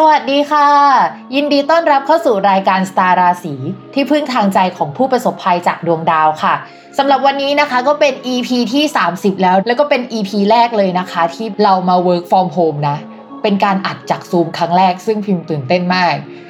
สวัสดีค่ะ ยินดีต้อนรับเข้าสู่รายการสตาร์ราศีที่พึ่งทางใจของผู้ประสบภัยจากดวงดาวค่ะสำหรับวันนี้นะคะก็เป็น EP ที่ 30 แล้ว แล้วก็เป็น EP แรกเลยนะคะ ที่เรามา work from home นะ เป็นการอัดจากซูมครั้งแรกซึ่งพิมพ์ตื่นเต้นมาก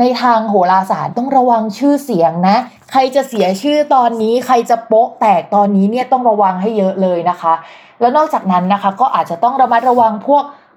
ในทางโหราศาสตร์ต้องระวังชื่อเสียงนะ ใครจะเสียชื่อตอนนี้ ใครจะโป๊ะแตกตอนนี้เนี่ยต้องระวังให้เยอะเลยนะคะ แล้วนอกจากนั้นนะคะ ก็อาจจะต้องระมัดระวังพวก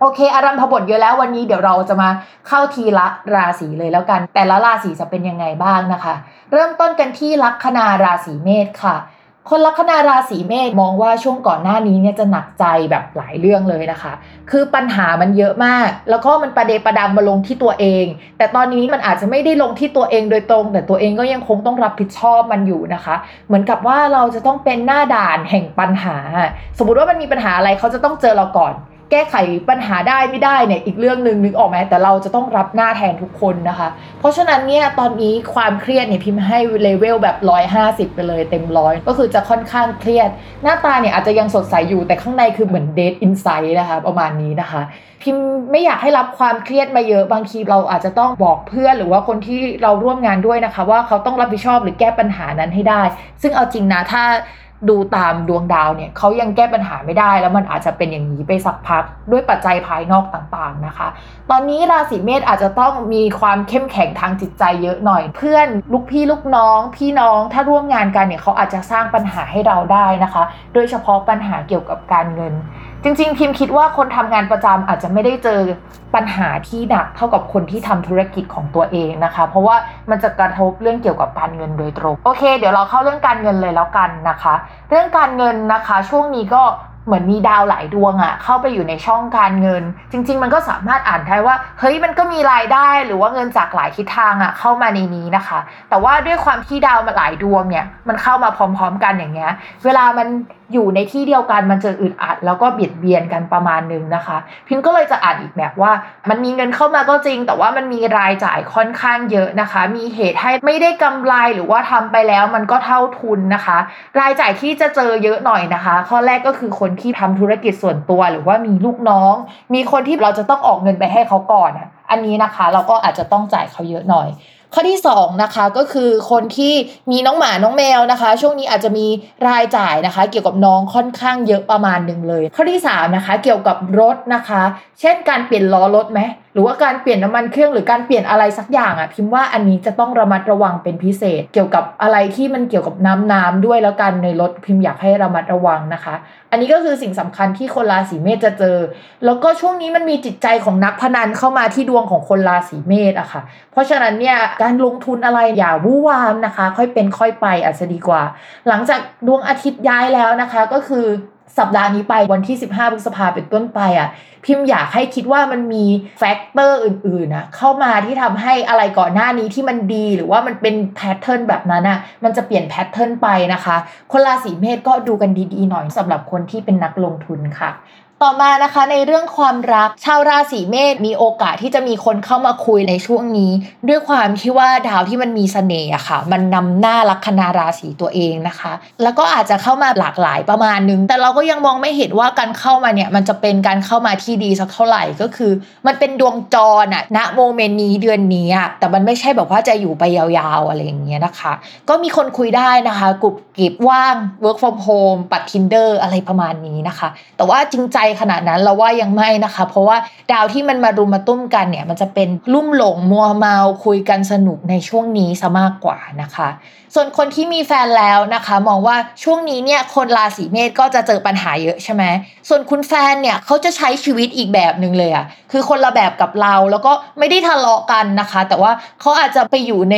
โอเค อารัมพบทเยอะแล้ววันนี้เดี๋ยวเราจะมาเข้าทีละราศีเลยแล้วกัน แต่ละราศีจะเป็นยังไงบ้างนะคะ เริ่มต้นกันที่ลัคนาราศีเมษค่ะ คนลัคนาราศีเมษมองว่าช่วงก่อนหน้านี้เนี่ยจะหนักใจแบบหลายเรื่องเลยนะคะ คือปัญหามันเยอะมาก แล้วก็มันประเดประดังมาลงที่ตัวเอง แต่ตอนนี้มันอาจจะไม่ได้ลงที่ตัวเองโดยตรง แต่ตัวเองก็ยังคงต้องรับผิดชอบมันอยู่นะคะ เหมือนกับว่าเราจะต้องเป็นหน้าด่านแห่งปัญหา สมมติว่ามันมีปัญหาอะไรเขาจะต้องเจอเราก่อน แก้ไขปัญหาได้ไม่ได้เนี่ยอีกเรื่องหนึ่งนึกออกไหมแต่เราจะต้องรับหน้าแทนทุกคนนะคะ เพราะฉะนั้นเนี่ยตอนนี้ความเครียดเนี่ยพิมพ์ให้เลเวลแบบ 150 ไปเลยเต็มร้อยก็คือจะค่อนข้างเครียด หน้าตาเนี่ยอาจจะยังสดใสอยู่แต่ข้างในคือเหมือนเดทอินไซด์นะคะประมาณนี้นะคะ พิมไม่อยากให้รับความเครียดมาเยอะบางทีเราอาจจะต้องบอกเพื่อนหรือว่าคนที่เราร่วมงานด้วยนะคะ ว่าเขาต้องรับผิดชอบหรือแก้ปัญหานั้นให้ได้ ซึ่งเอาจริงนะถ้า ดูตามดวงดาวเนี่ยเขายังแก้ปัญหาไม่ได้แล้วมันอาจจะเป็นอย่างนี้ไปสักพักด้วยปัจจัยภายนอกต่างๆนะคะ ตอนนี้ราศีเมษอาจจะต้องมีความเข้มแข็งทางจิตใจเยอะหน่อย เพื่อนลูกพี่ลูกน้อง พี่น้องถ้าร่วมงานกันเนี่ยเขาอาจจะสร้างปัญหาให้เราได้นะคะ โดยเฉพาะปัญหาเกี่ยวกับการเงิน จริง ๆ พิมพ์คิดว่าคนทำงานประจำอาจจะไม่ได้เจอปัญหาที่หนักเท่ากับคนที่ทำธุรกิจของตัวเองนะคะ เพราะว่ามันจะกระทบเรื่องเกี่ยวกับการเงินโดยตรง โอเค เดี๋ยวเราเข้าเรื่องการเงินเลยแล้วกันนะคะ เรื่องการเงินนะคะ ช่วงนี้ก็ เหมือนมีดาวหลายดวงอะเข้าไปอยู่ในช่องการเงิน จริง ๆ มันก็สามารถอ่านได้ว่า เฮ้ยมันก็มีรายได้หรือว่าเงินจากหลายทิศทางอะเข้ามาในนี้นะคะ แต่ว่าด้วยความที่ดาวมาหลายดวงเนี่ยมันเข้ามาพร้อม ๆ กันอย่างเงี้ยเวลามันอยู่ในที่เดียวกันมันจะอึดอัด แล้วก็เบียดเบียนกันประมาณนึงนะคะ พิมก็เลยจะอ่านอีกแบบว่า มันมีเงินเข้ามาก็จริง แต่ว่ามันมีรายจ่ายค่อนข้างเยอะนะคะ มีเหตุให้ไม่ได้กำไรหรือว่าทำไปแล้วมันก็เท่าทุนนะคะ รายจ่ายที่จะเจอเยอะหน่อยนะคะ ข้อแรกก็คือคนที่ทำธุรกิจส่วนตัว หรือว่ามีลูกน้อง มีคนที่เราจะต้องออกเงินไปให้เขาก่อนอันนี้นะคะเราก็อาจจะต้องจ่ายเขาเยอะหน่อยข้อที่2นะคะก็คือคนที่มีน้องหมาน้องแมวนะคะ ช่วงนี้อาจจะมีรายจ่ายนะคะ เกี่ยวกับน้องค่อนข้างเยอะประมาณหนึ่งเลย ข้อที่3นะคะเกี่ยวกับรถนะคะ เช่นการเปลี่ยนล้อรถไหมหรือว่าการเปลี่ยนน้ำมันเครื่องหรือการเปลี่ยนอะไรสักอย่างอะพิมพ์ว่าอันนี้จะต้องระมัดระวังเป็นพิเศษ เกี่ยวกับอะไรที่มันเกี่ยวกับน้ำน้ำด้วยแล้วกันในรถพิมพ์อยากให้ระมัดระวังนะคะอันนี้ก็คือสิ่งสำคัญที่คนราศีเมษจะเจอ แล้วก็ช่วงนี้มันมีจิตใจของนักพนันเข้ามาที่ดวงของคนราศีเมษอะค่ะ เพราะฉะนั้นเนี่ยการลงทุนอะไรอย่าวู่วามนะคะ ค่อยเป็นค่อยไปอาจจะดีกว่า หลังจากดวงอาทิตย์ย้ายแล้วนะคะก็คือ สัปดาห์นี้ไปวันที่ 15พฤษภาเป็นต้นไปอะ พิมพ์อยากให้คิดว่ามันมี factor อื่นๆนะเข้ามาที่ทำให้อะไรก่อนหน้านี้ที่มันดีหรือว่ามันเป็น pattern แบบนั้นอะมันจะเปลี่ยน pattern ไปนะคะ คนราศีเมษก็ดูกันดีๆหน่อยสำหรับคนที่เป็นนักลงทุนค่ะ ต่อมานะคะในเรื่องความรักชาวราศีเมษมีโอกาสที่จะมีคนเข้ามาคุยในช่วงนี้ ด้วยความที่ว่าดาวที่มันมีเสน่ห์อะค่ะ มันนำหน้าลัคนาราศีตัวเองนะคะ แล้วก็อาจจะเข้ามาหลากหลายประมาณนึง แต่เราก็ยังมองไม่เห็นว่าการเข้ามาเนี่ยมันจะเป็นการเข้ามาที่ดีสักเท่าไหร่ก็คือ มันเป็นดวงจรอะณโมเมนต์นี้เดือนนี้อะแต่มันไม่ใช่แบบว่าจะอยู่ไปยาวๆอะไรอย่างเงี้ยนะคะ ก็มีคนคุยได้นะคะกลุ่มกิบว่าง work from home ปัด tinder อะไรประมาณนี้นะคะ แต่ว่าจริงใจขนาดนั้นเราว่ายังไม่นะคะ เพราะว่าดาวที่มันมารุมมาตุ้มกันเนี่ยมันจะเป็นลุ่มหลงมัวเมาคุยกันสนุกในช่วงนี้ซะมากกว่านะคะ ส่วนคนที่มีแฟนแล้วนะคะ มองว่าช่วงนี้เนี่ยคนราศีเมษก็จะเจอปัญหาเยอะใช่ไหมส่วนคุณแฟนเนี่ยเขาจะใช้ชีวิตอีกแบบหนึ่งเลยอะคือคนละแบบกับเราแล้วก็ไม่ได้ทะเลาะกันนะคะ แต่ว่าเขาอาจจะไปอยู่ใน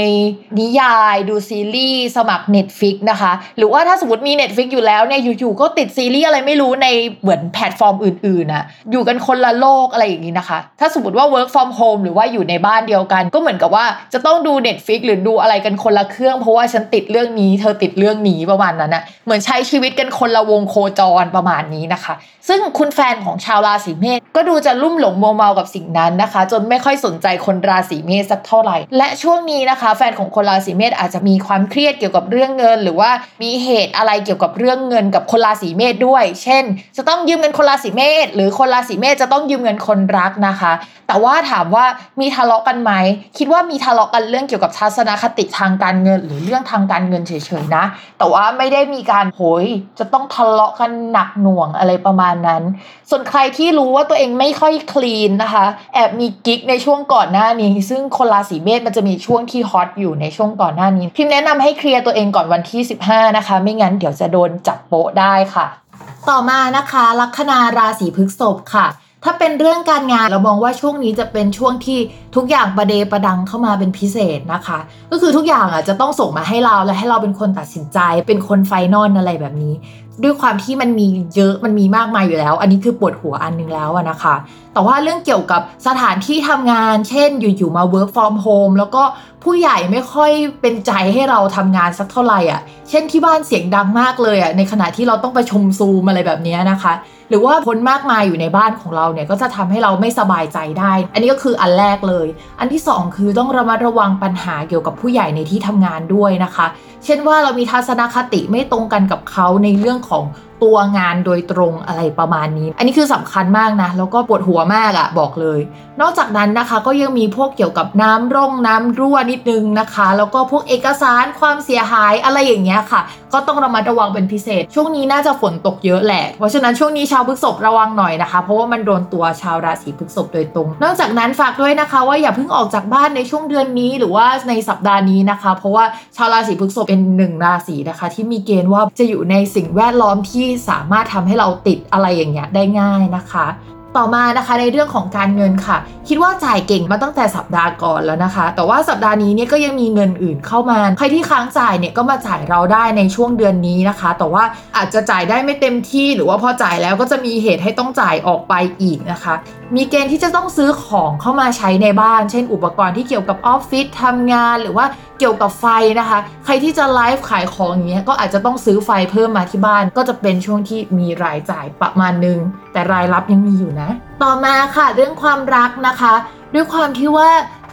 นิยายดูซีรีส์สมัคร Netflix นะคะ หรือว่าถ้าสมมติมี Netflix อยู่แล้วเนี่ยอยู่ๆก็ติดซีรีส์อะไรไม่รู้ในเหมือนแพลตฟอร์มอื่นๆนะอยู่กันคนละโลกอะไรอย่างนี้นะคะ ถ้าสมมติว่า work from home หรือว่าอยู่ในบ้านเดียวกัน ก็เหมือนกับว่าจะต้องดู Netflix หรือดูอะไรกันคนละเครื่อง เพราะว่าฉันติดเรื่องนี้เธอติดเรื่องนี้ประมาณนั้นนะเหมือนใช้ชีวิตกันคนละวงโคจรประมาณนี้นะคะ ซึ่งคุณแฟนของชาวราศีเมษก็ดูจะลุ่มหลงโมเมากับสิ่งนั้นนะคะ จนไม่ค่อยสนใจคนราศีเมษสักเท่าไหร่ และช่วงนี้นะคะ แฟนของคนราศีเมษอาจจะมีความเครียดเกี่ยวกับเรื่องเงิน หรือว่ามีเหตุอะไรเกี่ยวกับเรื่องเงินกับคนราศีเมษด้วย เช่น จะต้องยืมเงินคนราศีเมษหรือคนราศีเมษจะต้องยืมเงินคนรักนะคะ แต่ว่าถามว่ามีทะเลาะกันไหมคิดว่ามีทะเลาะกันเรื่องเกี่ยวกับทัศนคติทางการเงิน หรือเรื่องทางการเงินเฉยๆนะ แต่ว่าไม่ได้มีการโหยจะต้องทะเลาะกันหนักหน่วงอะไรประมาณนั้น ส่วนใครที่รู้ว่าตัวเองไม่ค่อยคลีนนะคะ แอบมีกิ๊กในช่วงก่อนหน้านี้ ซึ่งคนราศีเมษมันจะมีช่วงที่ฮอตอยู่ในช่วงก่อนหน้านี้พิมแนะนำให้เคลียร์ตัวเองก่อนวันที่ 15 นะคะ ไม่งั้นเดี๋ยวจะโดนจับโป๊ะได้ค่ะ ต่อมานะคะลัคนาราศีพฤษภค่ะ ถ้าเป็นเรื่องการงานเรามองว่าช่วงนี้จะเป็นช่วงที่ทุกอย่างประเดประดังเข้ามาเป็นพิเศษนะคะ ก็คือทุกอย่างอะจะต้องส่งมาให้เราและให้เราเป็นคนตัดสินใจ เป็นคนไฟนอลอะไรแบบนี้ ด้วยความที่มันมีเยอะมันมีมากมายอยู่แล้ว อันนี้คือปวดหัวอันนึงแล้วนะคะ แต่ว่าเรื่องเกี่ยวกับสถานที่ทำงาน เช่นอยู่ๆมา work from home แล้วก็ผู้ใหญ่ไม่ค่อยเป็นใจให้เราทำงานสักเท่าไหร่อะ เช่นที่บ้านเสียงดังมากเลยอะในขณะที่เราต้องประชุมซูมอะไรแบบนี้นะคะ หรือว่าคนมากมายอยู่ในบ้านของเราเนี่ยก็จะทำให้เราไม่สบายใจได้ อันนี้ก็คืออันแรกเลย อันที่ 2 คือต้องระมัดระวังปัญหาเกี่ยวกับผู้ใหญ่ในที่ทำงานด้วยนะคะ เช่นว่าเรามีทัศนคติไม่ตรงกันกับเขาในเรื่องของ ตัวงานโดยตรงอะไรประมาณนี้ อันนี้คือสำคัญมากนะ แล้วก็ปวดหัวมากอะบอกเลย นอกจากนั้นนะคะก็ยังมีพวกเกี่ยวกับน้ำร่องน้ำรั่วนิดนึงนะคะ แล้วก็พวกเอกสารความเสียหายอะไรอย่างเงี้ยค่ะ ก็ต้องระมัดระวังเป็นพิเศษ ช่วงนี้น่าจะฝนตกเยอะแหละ เพราะฉะนั้นช่วงนี้ชาวพฤกษภระวังหน่อยนะคะ เพราะว่ามันโดนตัวชาวราศีพฤกษภโดยตรง นอกจากนั้นฝากด้วยนะคะ ว่าอย่าเพิ่งออกจากบ้านในช่วงเดือนนี้หรือว่าในสัปดาห์นี้นะคะ เพราะว่าชาวราศีพฤกษภเป็นหนึ่งราศีนะคะ ที่มีเกณฑ์ว่าจะอยู่ในสิ่งแวดล้อมที่สามารถทำให้เราติดอะไรอย่างเงี้ยได้ง่ายนะคะต่อมานะคะในเรื่องของการเงินค่ะ คิดว่าจ่ายเก่งมาตั้งแต่สัปดาห์ก่อนแล้วนะคะ แต่ว่าสัปดาห์นี้เนี่ยก็ยังมีเงินอื่นเข้ามา ใครที่ค้างจ่ายเนี่ยก็มาจ่ายเราได้ในช่วงเดือนนี้นะคะ แต่ว่าอาจจะจ่ายได้ไม่เต็มที่หรือว่าพอจ่ายแล้วก็จะมีเหตุให้ต้องจ่ายออกไปอีกนะคะ มีเกณฑ์ที่จะต้องซื้อของเข้ามาใช้ในบ้าน เช่น อุปกรณ์ที่เกี่ยวกับออฟฟิศทำงานหรือว่าเกี่ยวกับไฟนะคะ ใครที่จะไลฟ์ขายของอย่างเงี้ยก็อาจจะต้องซื้อไฟเพิ่มมาที่บ้าน ก็จะเป็นช่วงที่มีรายจ่ายประมาณนึง แต่รายรับยังมีอยู่นะ ต่อมาค่ะเรื่องความรักนะคะ ด้วยความที่ว่า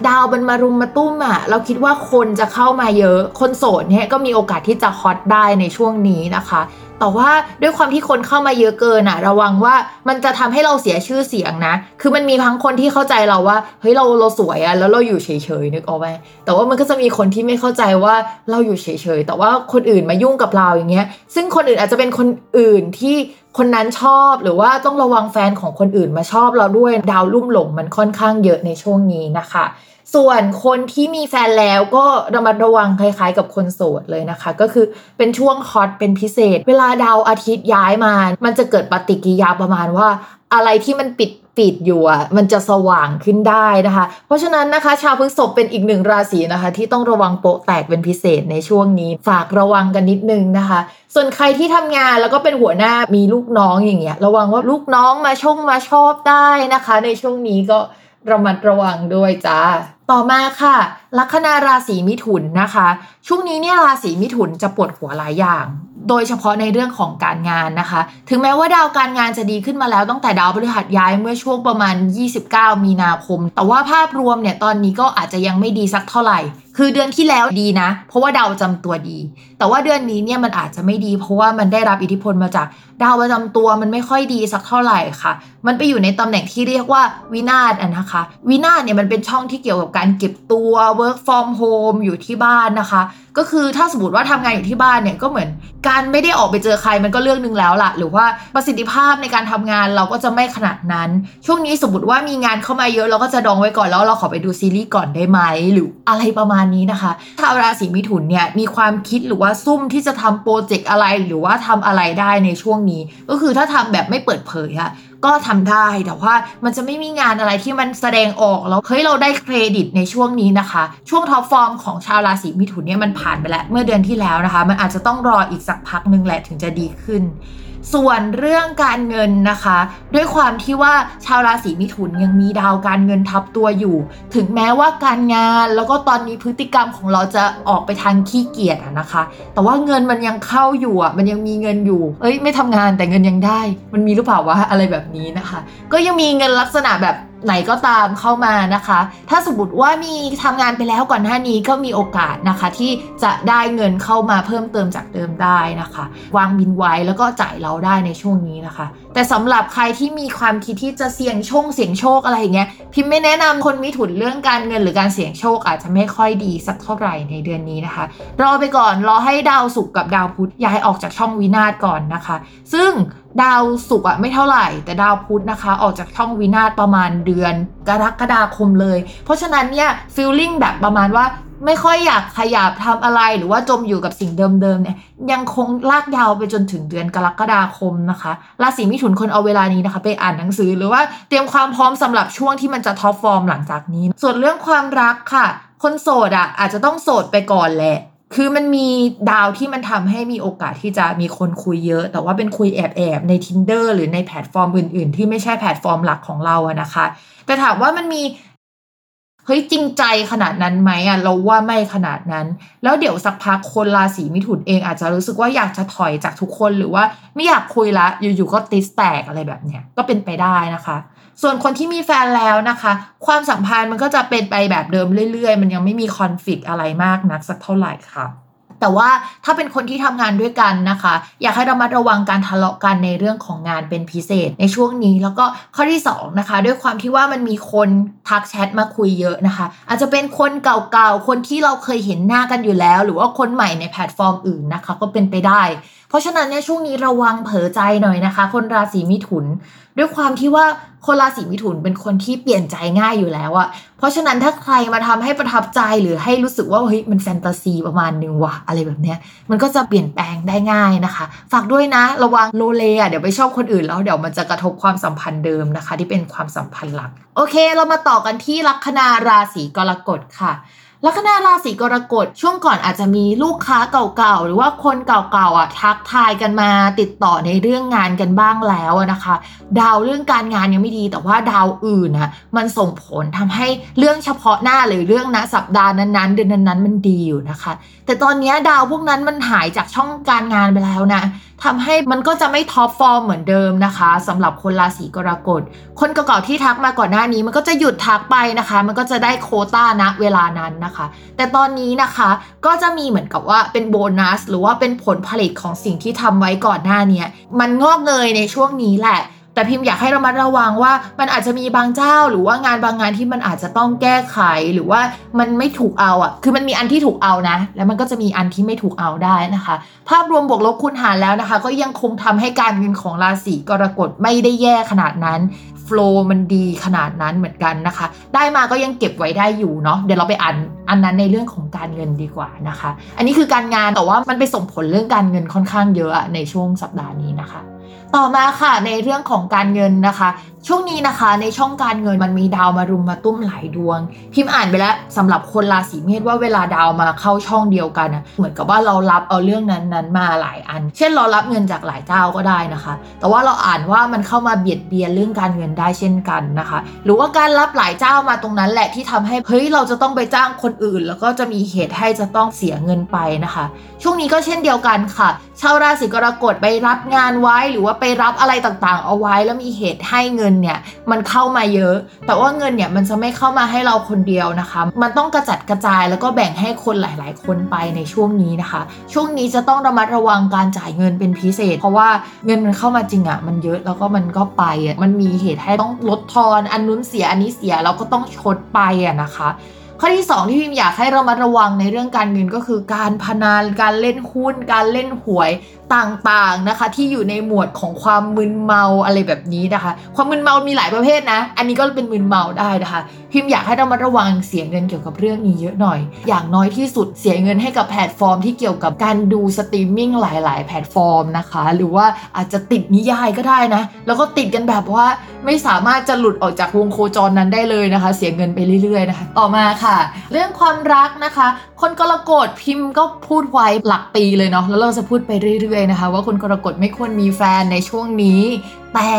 ดาวมันมารุมมาตุ้มอะ่ะ เราคิดว่าคนจะเข้ามาเยอะ คนโสดเนี่ยก็มีโอกาสที่จะฮอตได้ในช่วงนี้นะคะ แต่ว่าด้วยความที่คนเข้ามาเยอะเกินอะระวังว่ามันจะทำให้เราเสียชื่อเสียงนะ คือมันมีทั้งคนที่เข้าใจเราว่าเฮ้ยเราเราสวยอะแล้วเราอยู่เฉยๆนึกออกไหมแต่ว่ามันก็จะมีคนที่ไม่เข้าใจว่าเราอยู่เฉยๆแต่ว่าคนอื่นมายุ่งกับเราอย่างเงี้ย ซึ่งคนอื่นอาจจะเป็นคนอื่นที่คนนั้นชอบหรือว่าต้องระวังแฟนของคนอื่นมาชอบเราด้วยดาวลุ่มหลงมันค่อนข้างเยอะในช่วงนี้นะคะ ส่วนคนที่มีแฟนแล้วก็ระมัดระวังคล้ายๆ กับคนโสดเลยนะคะ ก็คือเป็นช่วงฮอตเป็นพิเศษ เวลาดาวอาทิตย์ย้ายมา มันจะเกิดปฏิกิริยาประมาณว่า อะไรที่มันปิดปิดอยู่อะมันจะสว่างขึ้นได้นะคะ เพราะฉะนั้นนะคะ ชาวพฤษภเป็นอีกหนึ่งราศีนะคะ ที่ต้องระวังโปะแตกเป็นพิเศษในช่วงนี้ ฝากระวังกันนิดนึงนะคะ ส่วนใครที่ทำงานแล้วก็เป็นหัวหน้ามีลูกน้องอย่างเงี้ยระวังว่าลูกน้องมาชงมาชอบได้นะคะ ในช่วงนี้ก็ ระมัดระวังด้วยจ้า ต่อมาค่ะ ลัคนาราศีมิถุนนะคะ ช่วงนี้เนี่ยราศีมิถุนจะปวดหัวหลายอย่าง โดยเฉพาะในเรื่องของการงานนะคะ ถึงแม้ว่าดาวการงานจะดีขึ้นมาแล้วตั้งแต่ดาวพฤหัสย้ายเมื่อช่วงประมาณ 29 มีนาคม แต่ว่าภาพรวมเนี่ยตอนนี้ก็อาจจะยังไม่ดีสักเท่าไหร่ คือเดือนที่แล้วดีนะ เพราะว่าดาวประจำตัวดี แต่ว่าเดือนนี้เนี่ยมันอาจจะไม่ดี เพราะว่ามันได้รับอิทธิพลมาจากดาวประจำตัวมันไม่ค่อยดีสักเท่าไหร่ค่ะ มันไปอยู่ในตำแหน่งที่เรียกว่าวินาศนะคะ วินาศเนี่ยมันเป็นช่องที่เกี่ยวกับการเก็บตัว work from home อยู่ที่บ้านนะคะ ก็คือถ้าสมมติว่าทำงานอยู่ที่บ้านเนี่ยก็เหมือนการไม่ได้ออกไปเจอใครมันก็เรื่องหนึ่งแล้วล่ะ หรือว่าประสิทธิภาพในการทำงานเราก็จะไม่ขนาดนั้น ช่วงนี้สมมติว่ามีงานเข้ามาเยอะเราก็จะดองไว้ก่อนแล้วเราขอไปดูซีรีส์ก่อนได้ไหมหรืออะไรประมาณนี้นะคะชาวราศีมิถุนเนี่ยมีความคิดหรือว่าซุ่มที่จะทำโปรเจกต์อะไรหรือว่าทำอะไรได้ในช่วงนี้ ก็คือถ้าทำแบบไม่เปิดเผยอะก็ทำได้แต่ว่ามันจะไม่มีงานอะไรที่มันแสดงออกแล้วเฮ้ยเราได้เครดิตในช่วงนี้นะคะ ช่วง top form ของชาวราศีมิถุนเนี่ยมันผ่านไปแล้วเมื่อเดือนที่แล้วนะคะ มันอาจจะต้องรออีกสักพักหนึ่งแหละถึงจะดีขึ้น ส่วนเรื่องการเงินนะคะ ด้วยความที่ว่าชาวราศีมิถุนยังมีดาวการเงินทับตัวอยู่ ถึงแม้ว่าการงานแล้วก็ตอนนี้พฤติกรรมของเราจะออกไปทางขี้เกียจนะคะ แต่ว่าเงินมันยังเข้าอยู่อะมันยังมีเงินอยู่ เอ้ยไม่ทำงานแต่เงินยังได้ มันมีหรือเปล่าวะอะไรแบบนี้นะคะ ก็ยังมีเงินลักษณะแบบไหนก็ตามเข้ามานะคะ ถ้าสมมติว่ามีทำงานไปแล้วก่อนหน้านี้ก็มีโอกาสนะคะ ที่จะได้เงินเข้ามาเพิ่มเติมจากเดิมได้นะคะ วางบินไว้แล้วก็จ่ายเราได้ในช่วงนี้นะคะ แต่สำหรับใครที่มีความคิดที่จะเสี่ยงโชคเสี่ยงโชคอะไรอย่างเงี้ยพิมพ์ไม่แนะนำคนมีถุนเรื่องการเงินหรือการเสี่ยงโชคอาจจะไม่ค่อยดีสักเท่าไหร่ในเดือนนี้นะคะ รอไปก่อนรอให้ดาวศุกร์กับดาวพุธย้ายออกจากช่องวินาศก่อนนะคะ ซึ่งดาวศุกร์อะไม่เท่าไหร่ แต่ดาวพุธนะคะ ออกจากช่องวินาศประมาณเดือนกรกฎาคมเลย เพราะฉะนั้นเนี่ยฟีลลิ่งแบบประมาณว่าไม่ค่อยอยากขยับทำอะไรหรือว่าจมอยู่กับสิ่งเดิมๆเนี่ยยังคงลากยาวไปจนถึงเดือนกรกฎาคมนะคะราศีมิถุนคนเอาเวลานี้นะคะ ไปอ่านหนังสือ หรือว่าเตรียมความพร้อมสำหรับช่วงที่มันจะท็อปฟอร์มหลังจากนี้ ส่วนเรื่องความรักค่ะ คนโสดอะอาจจะต้องโสดไปก่อนแหละ คือมันมีดาวที่มันทำให้มีโอกาสที่จะมีคนคุยเยอะ แต่ว่าเป็นคุยแอบๆใน tinder หรือในแพลตฟอร์มอื่น ๆ ที่ไม่ใช่แพลตฟอร์มหลักของเราอะนะคะ แต่ถามว่ามันมีเฮ้ยจริงใจขนาดนั้นไหมอะเราว่าไม่ขนาดนั้น แล้วเดี๋ยวสักพักคนราศีมิถุนเองอาจจะรู้สึกว่าอยากจะถอยจากทุกคนหรือว่าไม่อยากคุยละอยู่ๆก็ติสแตกอะไรแบบเนี้ยก็เป็นไปได้นะคะ ส่วนคนที่มีแฟนแล้วนะคะ ความสัมพันธ์มันก็จะเป็นไปแบบเดิมเรื่อยๆ มันยังไม่มี conflict อะไรมากนักสักเท่าไหร่ค่ะ แต่ว่าถ้าเป็นคนที่ทำงานด้วยกันนะคะ อยากให้เรามาระวังการทะเลาะกันในเรื่องของงานเป็นพิเศษในช่วงนี้ แล้วก็ข้อที่2นะคะ ด้วยความที่ว่ามันมีคนทักแชทมาคุยเยอะนะคะ อาจจะเป็นคนเก่าๆ คนที่เราเคยเห็นหน้ากันอยู่แล้ว หรือว่าคนใหม่ในแพลตฟอร์มอื่นนะคะ ก็เป็นไปได้ เพราะฉะนั้นเนี่ยช่วงนี้ระวังเผลอใจหน่อยนะคะ คนราศีมิถุน ด้วยความที่ว่าคนราศีมิถุนเป็นคนที่เปลี่ยนใจง่ายอยู่แล้วอะเพราะฉะนั้นถ้าใครมาทำให้ประทับใจหรือให้รู้สึกว่าเฮ้ยมันแฟนตาซีประมาณนึงวะอะไรแบบเนี้ย มันก็จะเปลี่ยนแปลงได้ง่ายนะคะ ฝากด้วยนะ ระวังโลเลอะเดี๋ยวไปชอบคนอื่นแล้วเดี๋ยวมันจะกระทบความสัมพันธ์เดิมนะคะ ที่เป็นความสัมพันธ์หลัก โอเค เรามาต่อกันที่ลัคนาราศีกรกฎค่ะ ลัคนาราศีกรกฎช่วงก่อนอาจจะมีลูกค้าเก่าๆ หรือว่าคนเก่าๆอะทักทายกันมาติดต่อในเรื่องงานกันบ้างแล้วนะคะ ดาวเรื่องการงานยังไม่ดี แต่ว่าดาวอื่นนะมันส่งผลทำให้เรื่องเฉพาะหน้าหรือเรื่องณสัปดาห์นั้นๆ เดือนนั้นๆมันดีอยู่นะคะ แต่ตอนนี้ดาวพวกนั้นมันหายจากช่องการงานไปแล้วนะทำให้มันก็จะไม่ท็อปฟอร์มเหมือนเดิมนะคะสำหรับคนราศีกรกฎ คนเก่าๆที่ทักมาก่อนหน้านี้มันก็จะหยุดทักไปนะคะ มันก็จะได้โคต้านะเวลานั้นนะคะ แต่ตอนนี้นะคะก็จะมีเหมือนกับว่าเป็นโบนัส หรือว่าเป็นผลผลิตของสิ่งที่ทำไว้ก่อนหน้านี้มันงอกเงยในช่วงนี้แหละ แต่พิมพ์อยากให้เรามาระวังว่ามันอาจจะมีบางเจ้า หรือว่างานบางงานที่มันอาจจะต้องแก้ไขหรือว่ามันไม่ถูกเอาอะ คือมันมีอันที่ถูกเอานะ แล้วมันก็จะมีอันที่ไม่ถูกเอาได้นะคะ ภาพรวมบวกลบคูณหารแล้วนะคะ ก็ยังคงทำให้การเงินของราศีกรกฎไม่ได้แย่ขนาดนั้นโฟล์มันดีขนาดนั้นเหมือนกันนะคะ ได้มาก็ยังเก็บไว้ได้อยู่เนาะ เดี๋ยวเราไปอ่านอันนั้นในเรื่องของการเงินดีกว่านะคะ อันนี้คือการงานแต่ว่ามันไปส่งผลเรื่องการเงินค่อนข้างเยอะในช่วงสัปดาห์นี้นะคะ ต่อมาค่ะในเรื่องของการเงินนะคะช่วงนี้นะคะ ในช่องการเงินมันมีดาวมารุมมาตุ้มหลายดวง พิมพ์อ่านไปแล้วสำหรับคนราศีเมษว่าเวลาดาวมาเข้าช่องเดียวกันนะเหมือนกับว่าเรารับเอาเรื่องนั้นๆมาหลายอัน เช่นเรารับเงินจากหลายเจ้าก็ได้นะคะ แต่ว่าเราอ่านว่ามันเข้ามาเบียดเบียนเรื่องการเงินได้เช่นกันนะคะ หรือว่าการรับหลายเจ้ามาตรงนั้นแหละที่ทำให้เฮ้ยเราจะต้องไปจ้างคนอื่น แล้วก็จะมีเหตุให้จะต้องเสียเงินไปนะคะ ช่วงนี้ก็เช่นเดียวกันค่ะชาวราศีกรกฎไปรับงานไว้หรือว่าไปรับอะไรต่างๆ เอาไว้แล้วมีเหตุให้เงินเนี่ยมันเข้ามาเยอะ แต่ว่าเงินเนี่ยมันจะไม่เข้ามาให้เราคนเดียวนะคะ มันต้องกระจัดกระจายแล้วก็แบ่งให้คนหลาย ๆ คนไปในช่วงนี้นะคะ ช่วงนี้จะต้องระมัดระวังการจ่ายเงินเป็นพิเศษ เพราะว่าเงินมันเข้ามาจริงอะ่ะมันเยอะแล้วก็มันก็ไปอะมันมีเหตุให้ต้องลดทอนอันนู้นเสียอันนี้เสียเราก็ต้องชดไปอะนะคะข้อที่ 2 ที่พิมอยากให้เรามาระวังในเรื่องการเงินก็คือการพนันการเล่นหุ้น การเล่นหวย ต่างๆนะคะ ที่อยู่ในหมวดของความมึนเมาอะไรแบบนี้นะคะ ความมึนเมามีหลายประเภทนะ อันนี้ก็เป็นมึนเมาได้นะคะ พิมอยากให้เรามาระวังเสียเงินเกี่ยวกับเรื่องนี้เยอะหน่อย อย่างน้อยที่สุดเสียเงินให้กับแพลตฟอร์ม ที่เกี่ยวกับการดูสตรีมมิ่งหลาย ๆ แพลตฟอร์มนะคะ หรือว่าอาจจะติดนิยายก็ได้นะ แล้วก็ติดกันแบบว่าไม่สามารถจะหลุดออกจากวงโคจรนั้นได้เลยนะคะ เสียเงินไปเรื่อย ๆ นะคะ ต่อมาค่ะ เรื่องความรักนะคะ คนกรกฎพิมพ์ก็พูดไว้หลักปีเลยเนาะแล้วเราจะพูดไปเรื่อยเลยนะคะ ว่าคนกรกฎไม่ควรมีแฟนในช่วงนี้แต่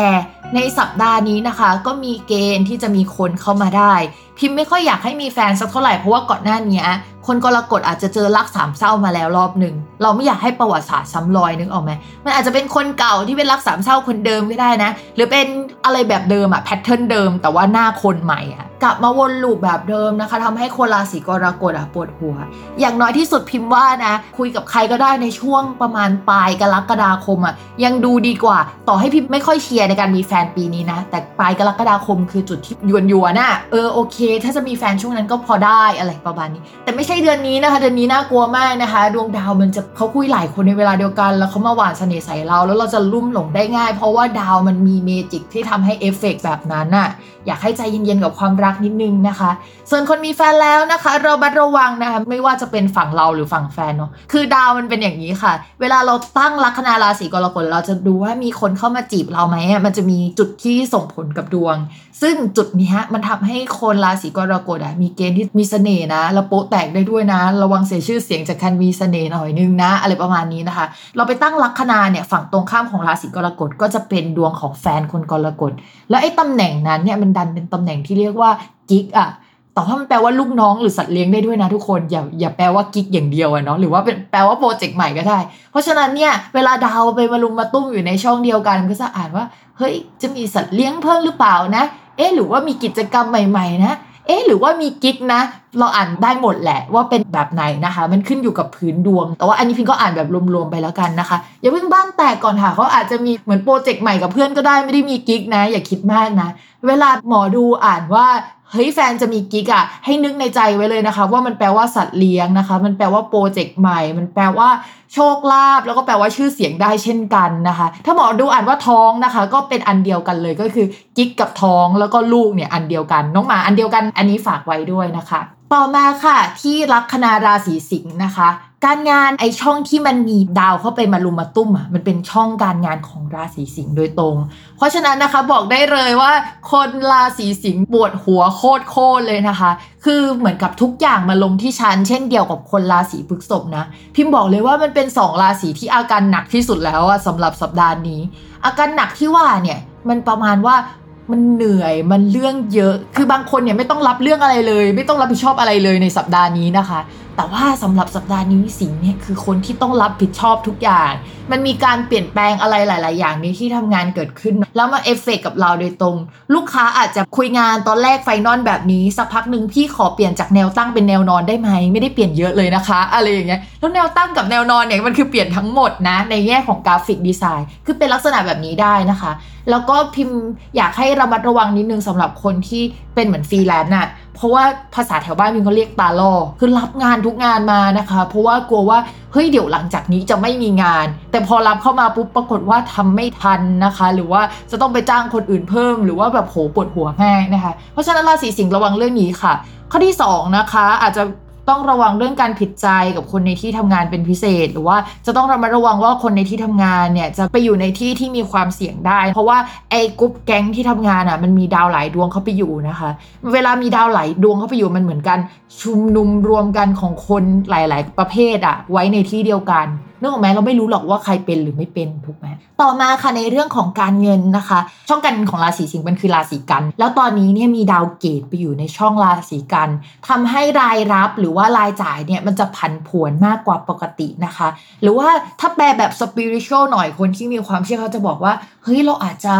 ในสัปดาห์นี้นะคะ ก็มีเกณฑ์ที่จะมีคนเข้ามาได้ พิมพ์ไม่ค่อยอยากให้มีแฟนสักเท่าไหร่เพราะว่าก่อนหน้านี้คนกรกฎอาจจะเจอรักสามเศร้ามาแล้วรอบหนึ่งเราไม่อยากให้ประวัติศาสตร์ซ้ำรอยนึกออกไหมมันอาจจะเป็นคนเก่าที่เป็นรักสามเศร้าคนเดิมก็ได้นะ หรือเป็นอะไรแบบเดิมอะ pattern เดิม แต่ว่าหน้าคนใหม่อะกลับมาวน loop แบบเดิมนะคะทำให้คนราศีกรกฎอะปวดหัว อย่างน้อยที่สุดพิมพ์ว่านะ คุยกับใครก็ได้ในช่วงประมาณปลายกรกฎาคมอะยังดูดีกว่า ต่อให้พิมพ์ไม่ค่อยเชียร์ในการมีแฟนปีนี้นะ แต่ปลายกรกฎาคมคือจุดที่หยวนหยวนน่ะเออโอเค ถ้าจะมีแฟนช่วงนั้นก็พอได้อะไรประมาณนี้ แต่ไม่ใช่เดือนนี้นะคะ เดือนนี้น่ากลัวมากนะคะ ดวงดาวมันจะเขาคุยหลายคนในเวลาเดียวกัน แล้วเขามาหว่านเสน่ห์ใส่เรา แล้วเราจะลุ่มหลงได้ง่าย เพราะว่าดาวมันมี magic ที่ทำให้เอฟเฟกแบบนั้นน่ะอยากให้ใจเย็นๆกับความรักนิดนึงนะคะ ส่วนคนมีแฟนแล้วนะคะเราบัดระวังนะคะไม่ว่าจะเป็นฝั่งเราหรือฝั่งแฟนเนาะคือดาวมันเป็นอย่างนี้ค่ะ เวลาเราตั้งลัคนาราศีกรกฎเราจะดูว่ามีคนเข้ามาจีบเราไหมมันจะมีจุดที่ส่งผลกับดวง ซึ่งจุดนี้มันทำให้คนราศีกรกฎอะมีเกณฑ์ที่มีเสน่ห์นะแล้วโป๊ะแตกได้ด้วยนะ ระวังเสียชื่อเสียงจากการมีเสน่ห์หน่อยนึงนะ อะไรประมาณนี้นะคะ เราไปตั้งลัคนาเนี่ยฝั่งตรงข้ามของราศีกรกฎก็จะเป็นดวงของแฟนคนกรกฎแล้วไอ้ตำแหน่งนั้นเนี่ยมันดันเป็นตำแหน่งที่เรียกว่ากิ๊กอะ แต่ว่ามันแปลว่าลูกน้องหรือสัตว์เลี้ยงได้ด้วยนะทุกคนอย่าอย่าแปลว่ากิ๊กอย่างเดียวอะเนาะหรือว่าเป็นแปลว่าโปรเจกต์ใหม่ก็ได้ เพราะฉะนั้นเนี่ยเวลาดาวไปมาลุมมาตุ้มอยู่ในช่องเดียวกันก็จะอ่านว่าเฮ้ยจะมีสัตว์เลี้ยงเพิ่มหรือเปล่านะ เอ๊หรือว่ามีกิจกรรมใหม่ ๆ นะ เอ๊หรือว่ามีกิ๊กนะเราอ่านได้หมดแหละว่าเป็นแบบไหนนะคะ มันขึ้นอยู่กับพื้นดวง แต่ว่าอันนี้พิงก็อ่านแบบรวมๆไปแล้วกันนะคะ อย่าเพิ่งบ้านแตกก่อนค่ะเขาอาจจะมีเหมือนโปรเจกต์ใหม่กับเพื่อนก็ได้ไม่ได้มีกิ๊กนะ อย่าคิดมากนะ เวลาหมอดูอ่านว่าเฮ้ยแฟนจะมีกิ๊กอะให้นึกในใจไว้เลยนะคะ ว่ามันแปลว่าสัตว์เลี้ยงนะคะ มันแปลว่าโปรเจกต์ใหม่ มันแปลว่าโชคลาภแล้วก็แปลว่าชื่อเสียงได้เช่นกันนะคะ ถ้าหมอดูอ่านว่าท้องนะคะ ก็เป็นอันเดียวกันเลยก็คือกิ๊กกับท้องแล้วก็ลูกเนี่ยอันเดียวกัน น้องหมาอันเดียวกันอันนี้ฝากไว้ด้วยนะคะต่อมาค่ะที่ลัคนาราศีสิงห์นะคะ การงานไอช่องที่มันมีดาวเข้าไปมาลุมมาตุ้มอะมันเป็นช่องการงานของราศีสิงห์โดยตรง เพราะฉะนั้นนะคะบอกได้เลยว่า คนราศีสิงห์ปวดหัวโคตรโคตรเลยนะคะ คือเหมือนกับทุกอย่างมาลงที่ชั้นเช่นเดียวกับคนราศีพฤษภนะ พิมพ์บอกเลยว่ามันเป็นสองราศีที่อาการหนักที่สุดแล้วอะสำหรับสัปดาห์นี้ อาการหนักที่ว่าเนี่ยมันประมาณว่า มันเหนื่อยมันเรื่องเยอะ คือบางคนเนี่ยไม่ต้องรับเรื่องอะไรเลย ไม่ต้องรับผิดชอบอะไรเลยในสัปดาห์นี้นะคะ แต่ว่าสำหรับสัปดาห์นี้สิงเนี่ยคือคนที่ต้องรับผิดชอบทุกอย่าง มันมีการเปลี่ยนแปลงอะไรหลาย ๆ อย่างในที่ทำงานเกิดขึ้น แล้วมาเอฟเฟกกับเราโดยตรง ลูกค้าอาจจะคุยงานตอนแรก final แบบนี้ สักพักหนึ่งพี่ขอเปลี่ยนจากแนวตั้งเป็นแนวนอนได้ไหมไม่ได้เปลี่ยนเยอะเลยนะคะ อะไรอย่างเงี้ยแล้วแนวตั้งกับแนวนอนเนี่ยมันคือเปลี่ยนทั้งหมดนะ ในแง่ของ graphic design คือเป็นลักษณะแบบนี้ได้นะคะ แล้วก็พิมพ์อยากให้ระมัดระวังนิดนึงสำหรับคนที่เป็นเหมือนฟรีแลนซ์น่ะเพราะว่าภาษาแถวบ้านพิมเขาเรียกตาล่อคือรับงานทุุกงานมานะคะ เพราะว่ากลัวว่าเฮ้ยเดี๋ยวหลังจากนี้จะไม่มีงาน แต่พอรับเข้ามาปุ๊บปรากฏว่าทำไม่ทันนะคะ หรือว่าจะต้องไปจ้างคนอื่นเพิ่ม หรือว่าแบบโหปวดหัวแม่นะคะ เพราะฉะนั้นราศีสิงห์ระวังเรื่องนี้ค่ะ ข้อที่สองนะคะอาจจะ ต้องระวังเรื่องการผิดใจกับคนในที่ทำงานเป็นพิเศษ หรือว่าจะต้องระมัดระวังว่าคนในที่ทำงานเนี่ยจะไปอยู่ในที่ที่มีความเสี่ยงได้ เพราะว่าไอ้กรุ๊ปแก๊งที่ทำงานอะมันมีดาวหลายดวงเข้าไปอยู่นะคะ เวลามีดาวหลายดวงเข้าไปอยู่มันเหมือนกันชุมนุมรวมกันของคนหลาย ๆ ประเภทอะไว้ในที่เดียวกัน นึกออกไหมเราไม่รู้หรอกว่าใครเป็นหรือไม่เป็นถูกไหมต่อมาค่ะในเรื่องของการเงินนะคะ ช่องการเงินของราศีสิงห์มันคือราศีกัน แล้วตอนนี้เนี่ยมีดาวเกตไปอยู่ในช่องราศีกันทำให้รายรับหรือว่ารายจ่ายเนี่ยมันจะผันผวนมากกว่าปกตินะคะ หรือว่าถ้าแปลแบบสปิริตชวลหน่อยคนที่มีความเชื่อเขาจะบอกว่าเฮ้ยเราอาจจะ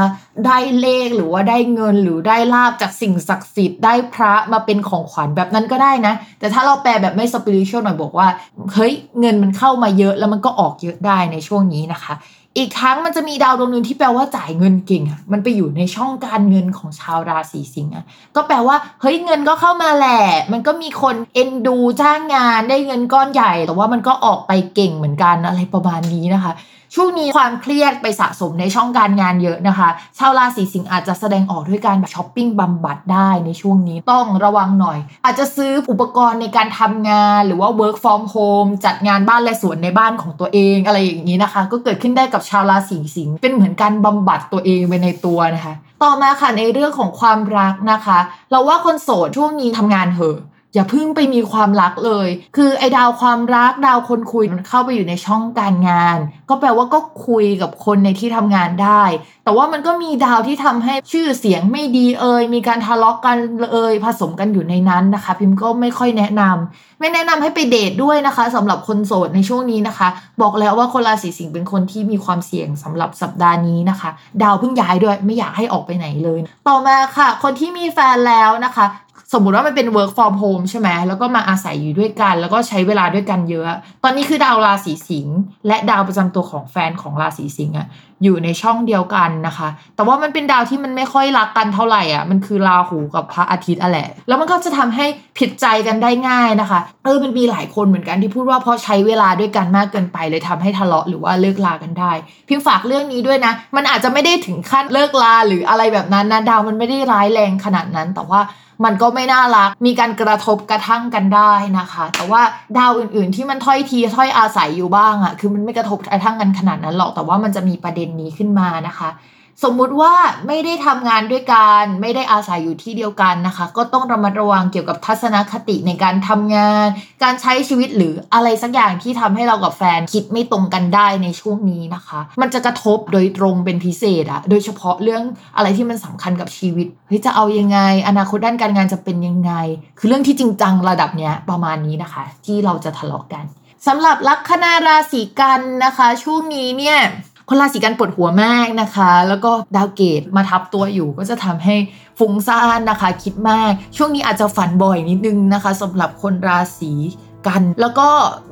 ได้เลขหรือว่าได้เงินหรือได้ลาบจากสิ่งศักดิ์สิทธิ์ได้พระมาเป็นของขวัญแบบนั้นก็ได้นะ แต่ถ้าเราแปลแบบไม่สปิริตชวลหน่อยบอกว่าเฮ้ยเงินมันเข้ามาเยอะแล้วมันก็ออกเยอะได้ในช่วงนี้นะคะ อีกทั้งมันจะมีดาวดวงหนึ่งที่แปลว่าจ่ายเงินเก่งอะมันไปอยู่ในช่องการเงินของชาวราศีสิงห์อะก็แปลว่าเฮ้ยเงินก็เข้ามาแหละมันก็มีคนเอ็นดูจ้างงานได้เงินก้อนใหญ่ แต่ว่ามันก็ออกไปเก่งเหมือนกันอะไรประมาณนี้นะคะ ช่วงนี้ความเครียดไปสะสมในช่องการงานเยอะนะคะ ชาวราศีสิงห์อาจจะแสดงออกด้วยการแบบช้อปปิ้งบำบัดได้ในช่วงนี้ต้องระวังหน่อย อาจจะซื้ออุปกรณ์ในการทำงานหรือว่า work from home จัดงานบ้านและสวนในบ้านของตัวเองอะไรอย่างนี้นะคะ ก็เกิดขึ้นได้กับชาวราศีสิงห์เป็นเหมือนการบำบัดตัวเองไปในตัวนะคะ ต่อมาค่ะในเรื่องของความรักนะคะ เราว่าคนโสดช่วงนี้ทำงานเหอะ อย่าเพิ่งไปมีความรักเลย คือไอ้ดาวความรักดาวคนคุยมันเข้าไปอยู่ในช่องการงาน ก็แปลว่าก็คุยกับคนในที่ทำงานได้ แต่ว่ามันก็มีดาวที่ทำให้ชื่อเสียงไม่ดีเอ่ยมีการทะเลาะกกันเอ่ยผสมกันอยู่ในนั้นนะคะ พิมพ์ก็ไม่ค่อยแนะนำไม่แนะนำให้ไปเดทด้วยนะคะสำหรับคนโสดในช่วงนี้นะคะ บอกแล้วว่าคนราศีสิงห์เป็นคนที่มีความเสี่ยงสำหรับสัปดาห์นี้นะคะ ดาวเพิ่งย้ายด้วยไม่อยากให้ออกไปไหนเลย ต่อมาค่ะ คนที่มีแฟนแล้วนะคะ สมมุติว่ามันเป็น work from home ใช่ไหมแล้วก็มาอาศัยอยู่ด้วยกัน แล้วก็ใช้เวลาด้วยกันเยอะ ตอนนี้คือดาวราศีสิงห์และดาวประจำตัวของแฟนของราศีสิงห์อะ อยู่ในช่องเดียวกันนะคะ แต่ว่ามันเป็นดาวที่มันไม่ค่อยรักกันเท่าไหร่อะ มันคือราหูกับพระอาทิตย์อะแหละ แล้วมันก็จะทำให้ผิดใจกันได้ง่ายนะคะ เออ มันมีหลายคนเหมือนกันที่พูดว่าเพราะใช้เวลาด้วยกันมากเกินไปเลยทำให้ทะเลาะหรือว่าเลิกลากันได้ พิมฝากเรื่องนี้ด้วยนะ มันอาจจะไม่ได้ถึงขั้นเลิกลาหรืออะไรแบบนั้นนะ ดาวมันไม่ได้ร้ายแรงขนาดนั้น แต่ว่ามันก็ไม่น่ารัก มีการกระทบกระทั่งกันได้นะคะ แต่ว่าดาวอื่นๆ ที่มันถ้อยทีถ้อยอาศัยอยู่บ้างอะ่ะ คือมันไม่กระทบกระทั่งกันขนาดนั้นหรอก แต่ว่ามันจะมีประเด็นนี้ขึ้นมานะคะ สมมุติว่าไม่ได้ทำงานด้วยกัน ไม่ได้อาศัยอยู่ที่เดียวกันนะคะ ก็ต้องระมัดระวังเกี่ยวกับทัศนคติในการทำงาน การใช้ชีวิตหรืออะไรสักอย่างที่ทำให้เรากับแฟนคิดไม่ตรงกันได้ในช่วงนี้นะคะ มันจะกระทบโดยตรงเป็นพิเศษอะโดยเฉพาะเรื่องอะไรที่มันสำคัญกับชีวิตเฮ้ยจะเอายังไง อนาคตด้านการงานจะเป็นยังไง คือเรื่องที่จริงจังระดับเนี้ยประมาณนี้นะคะ ที่เราจะทะเลาะกันสำหรับลัคนาราศีกันนะคะ ช่วงนี้เนี่ย คนราศีกันปวดหัวมากนะคะ แล้วก็ดาวเกตมาทับตัวอยู่ ก็จะทำให้ฟุ้งซ่านนะคะ คิดมาก ช่วงนี้อาจจะฝันบ่อยนิดนึงนะคะสำหรับคนราศี กัน แล้วก็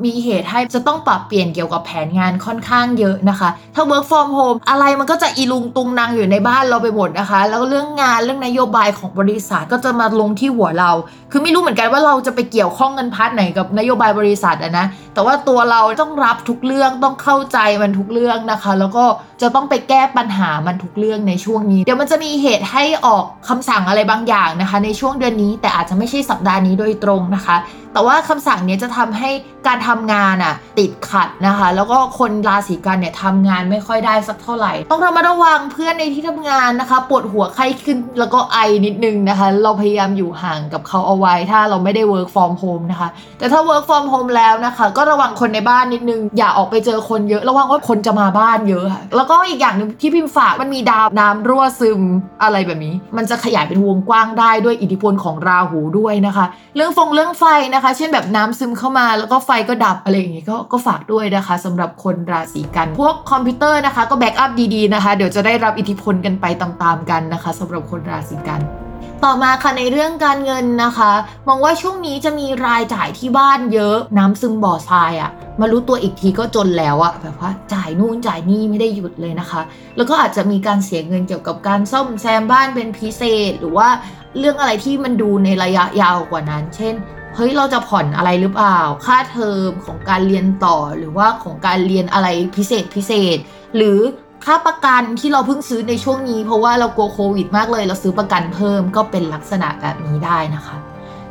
มีเหตุให้จะต้องปรับเปลี่ยนเกี่ยวกับแผนงานค่อนข้างเยอะนะคะ ถ้า work from home อะไรมันก็จะอีลุงตุงนางอยู่ในบ้านเราไปหมดนะคะ แล้วเรื่องงานเรื่องนโยบายของบริษัทก็จะมาลงที่หัวเรา คือไม่รู้เหมือนกันว่าเราจะไปเกี่ยวข้องเงินพาร์ทไหนกับนโยบายบริษัทอะนะ แต่ว่าตัวเราต้องรับทุกเรื่องต้องเข้าใจมันทุกเรื่องนะคะ แล้วก็จะต้องไปแก้ปัญหามันทุกเรื่องในช่วงนี้ เดี๋ยวมันจะมีเหตุให้ออกคำสั่งอะไรบางอย่างนะคะ ในช่วงเดือนนี้แต่อาจจะไม่ใช่สัปดาห์นี้โดยตรงนะคะ แต่ว่าคำสั่งเนี้ยจะทำให้การทำงานอะติดขัดนะคะ แล้วก็คนราศีกันเนี่ยทำงานไม่ค่อยได้สักเท่าไหร่ ต้องระมัดระวังเพื่อนในที่ทำงานนะคะ ปวดหัวไข้ขึ้นแล้วก็ไอนิดนึงนะคะ เราพยายามอยู่ห่างกับเขาเอาไว้ ถ้าเราไม่ได้ work from home นะคะ แต่ถ้า work from home แล้วนะคะ ก็ระวังคนในบ้านนิดนึง อย่าออกไปเจอคนเยอะ ระวังว่าคนจะมาบ้านเยอะ แล้วก็อีกอย่างหนึ่งที่พิมพ์ฝากมันมีดาวน้ำรั่วซึมอะไรแบบนี้ มันจะขยายเป็นวงกว้างได้ด้วยอิทธิพลของราหูด้วยนะคะ เรื่องฟงเรื่องไฟนะคะ เช่นแบบน้ำซึมเข้ามาแล้วก็ไฟก็ดับอะไรอย่างงี้ก็ก็ฝากด้วยนะคะสำหรับคนราศีกันย์ พวกคอมพิวเตอร์นะคะ ก็ backup ดีๆนะคะ เดี๋ยวจะได้รับอิทธิพลกันไปตามๆกันนะคะสำหรับคนราศีกันย์ต่อมาค่ะในเรื่องการเงินนะคะ มองว่าช่วงนี้จะมีรายจ่ายที่บ้านเยอะ น้ำซึมบ่อทรายอะ่ะ มารู้ตัวอีกทีก็จนแล้วอะแบบว่าจ่ายนู่นจ่ายนี่ไม่ได้หยุดเลยนะคะ แล้วก็อาจจะมีการเสียเงินเกี่ยวกับการซ่อมแซมบ้านเป็นพิเศษ หรือว่าเรื่องอะไรที่มันดูในระยะยาวกว่านั้น เช่น เฮ้ยเราจะผ่อนอะไรหรือเปล่า ค่าเทอมของการเรียนต่อหรือว่าของการเรียนอะไรพิเศษพิเศษ หรือค่าประกันที่เราเพิ่งซื้อในช่วงนี้ เพราะว่าเรากลัวโควิดมากเลย เราซื้อประกันเพิ่มก็เป็นลักษณะแบบนี้ได้นะคะ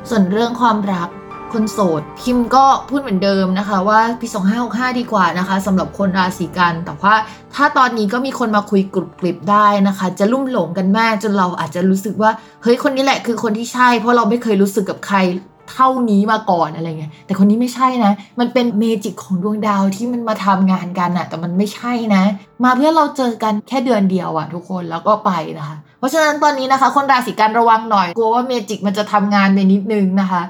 ส่วนเรื่องความรักคนโสดพิมก็พูดเหมือนเดิมนะคะ ว่าปี2565 ดีกว่านะคะสำหรับคนราศีกัน แต่ว่าถ้าตอนนี้ก็มีคนมาคุยกรุบกริบได้นะคะ จะลุ่มหลงกันมากจนเราอาจจะรู้สึกว่า เฮ้ยคนนี้แหละคือคนที่ใช่ เพราะเราไม่เคยรู้สึกกับใคร เท่านี้มาก่อนอะไรเงี้ยแต่คนนี้ไม่ใช่นะ มันเป็น magic ของดวงดาวที่มันมาทำงานกันอะแต่มันไม่ใช่นะ มาเพื่อเราเจอกันแค่เดือนเดียวอะทุกคนแล้วก็ไปนะคะ เพราะฉะนั้นตอนนี้นะคะ คนราศีกันย์ระวังหน่อยกลัวว่า magic มันจะทำงานไปนิดนึงนะคะ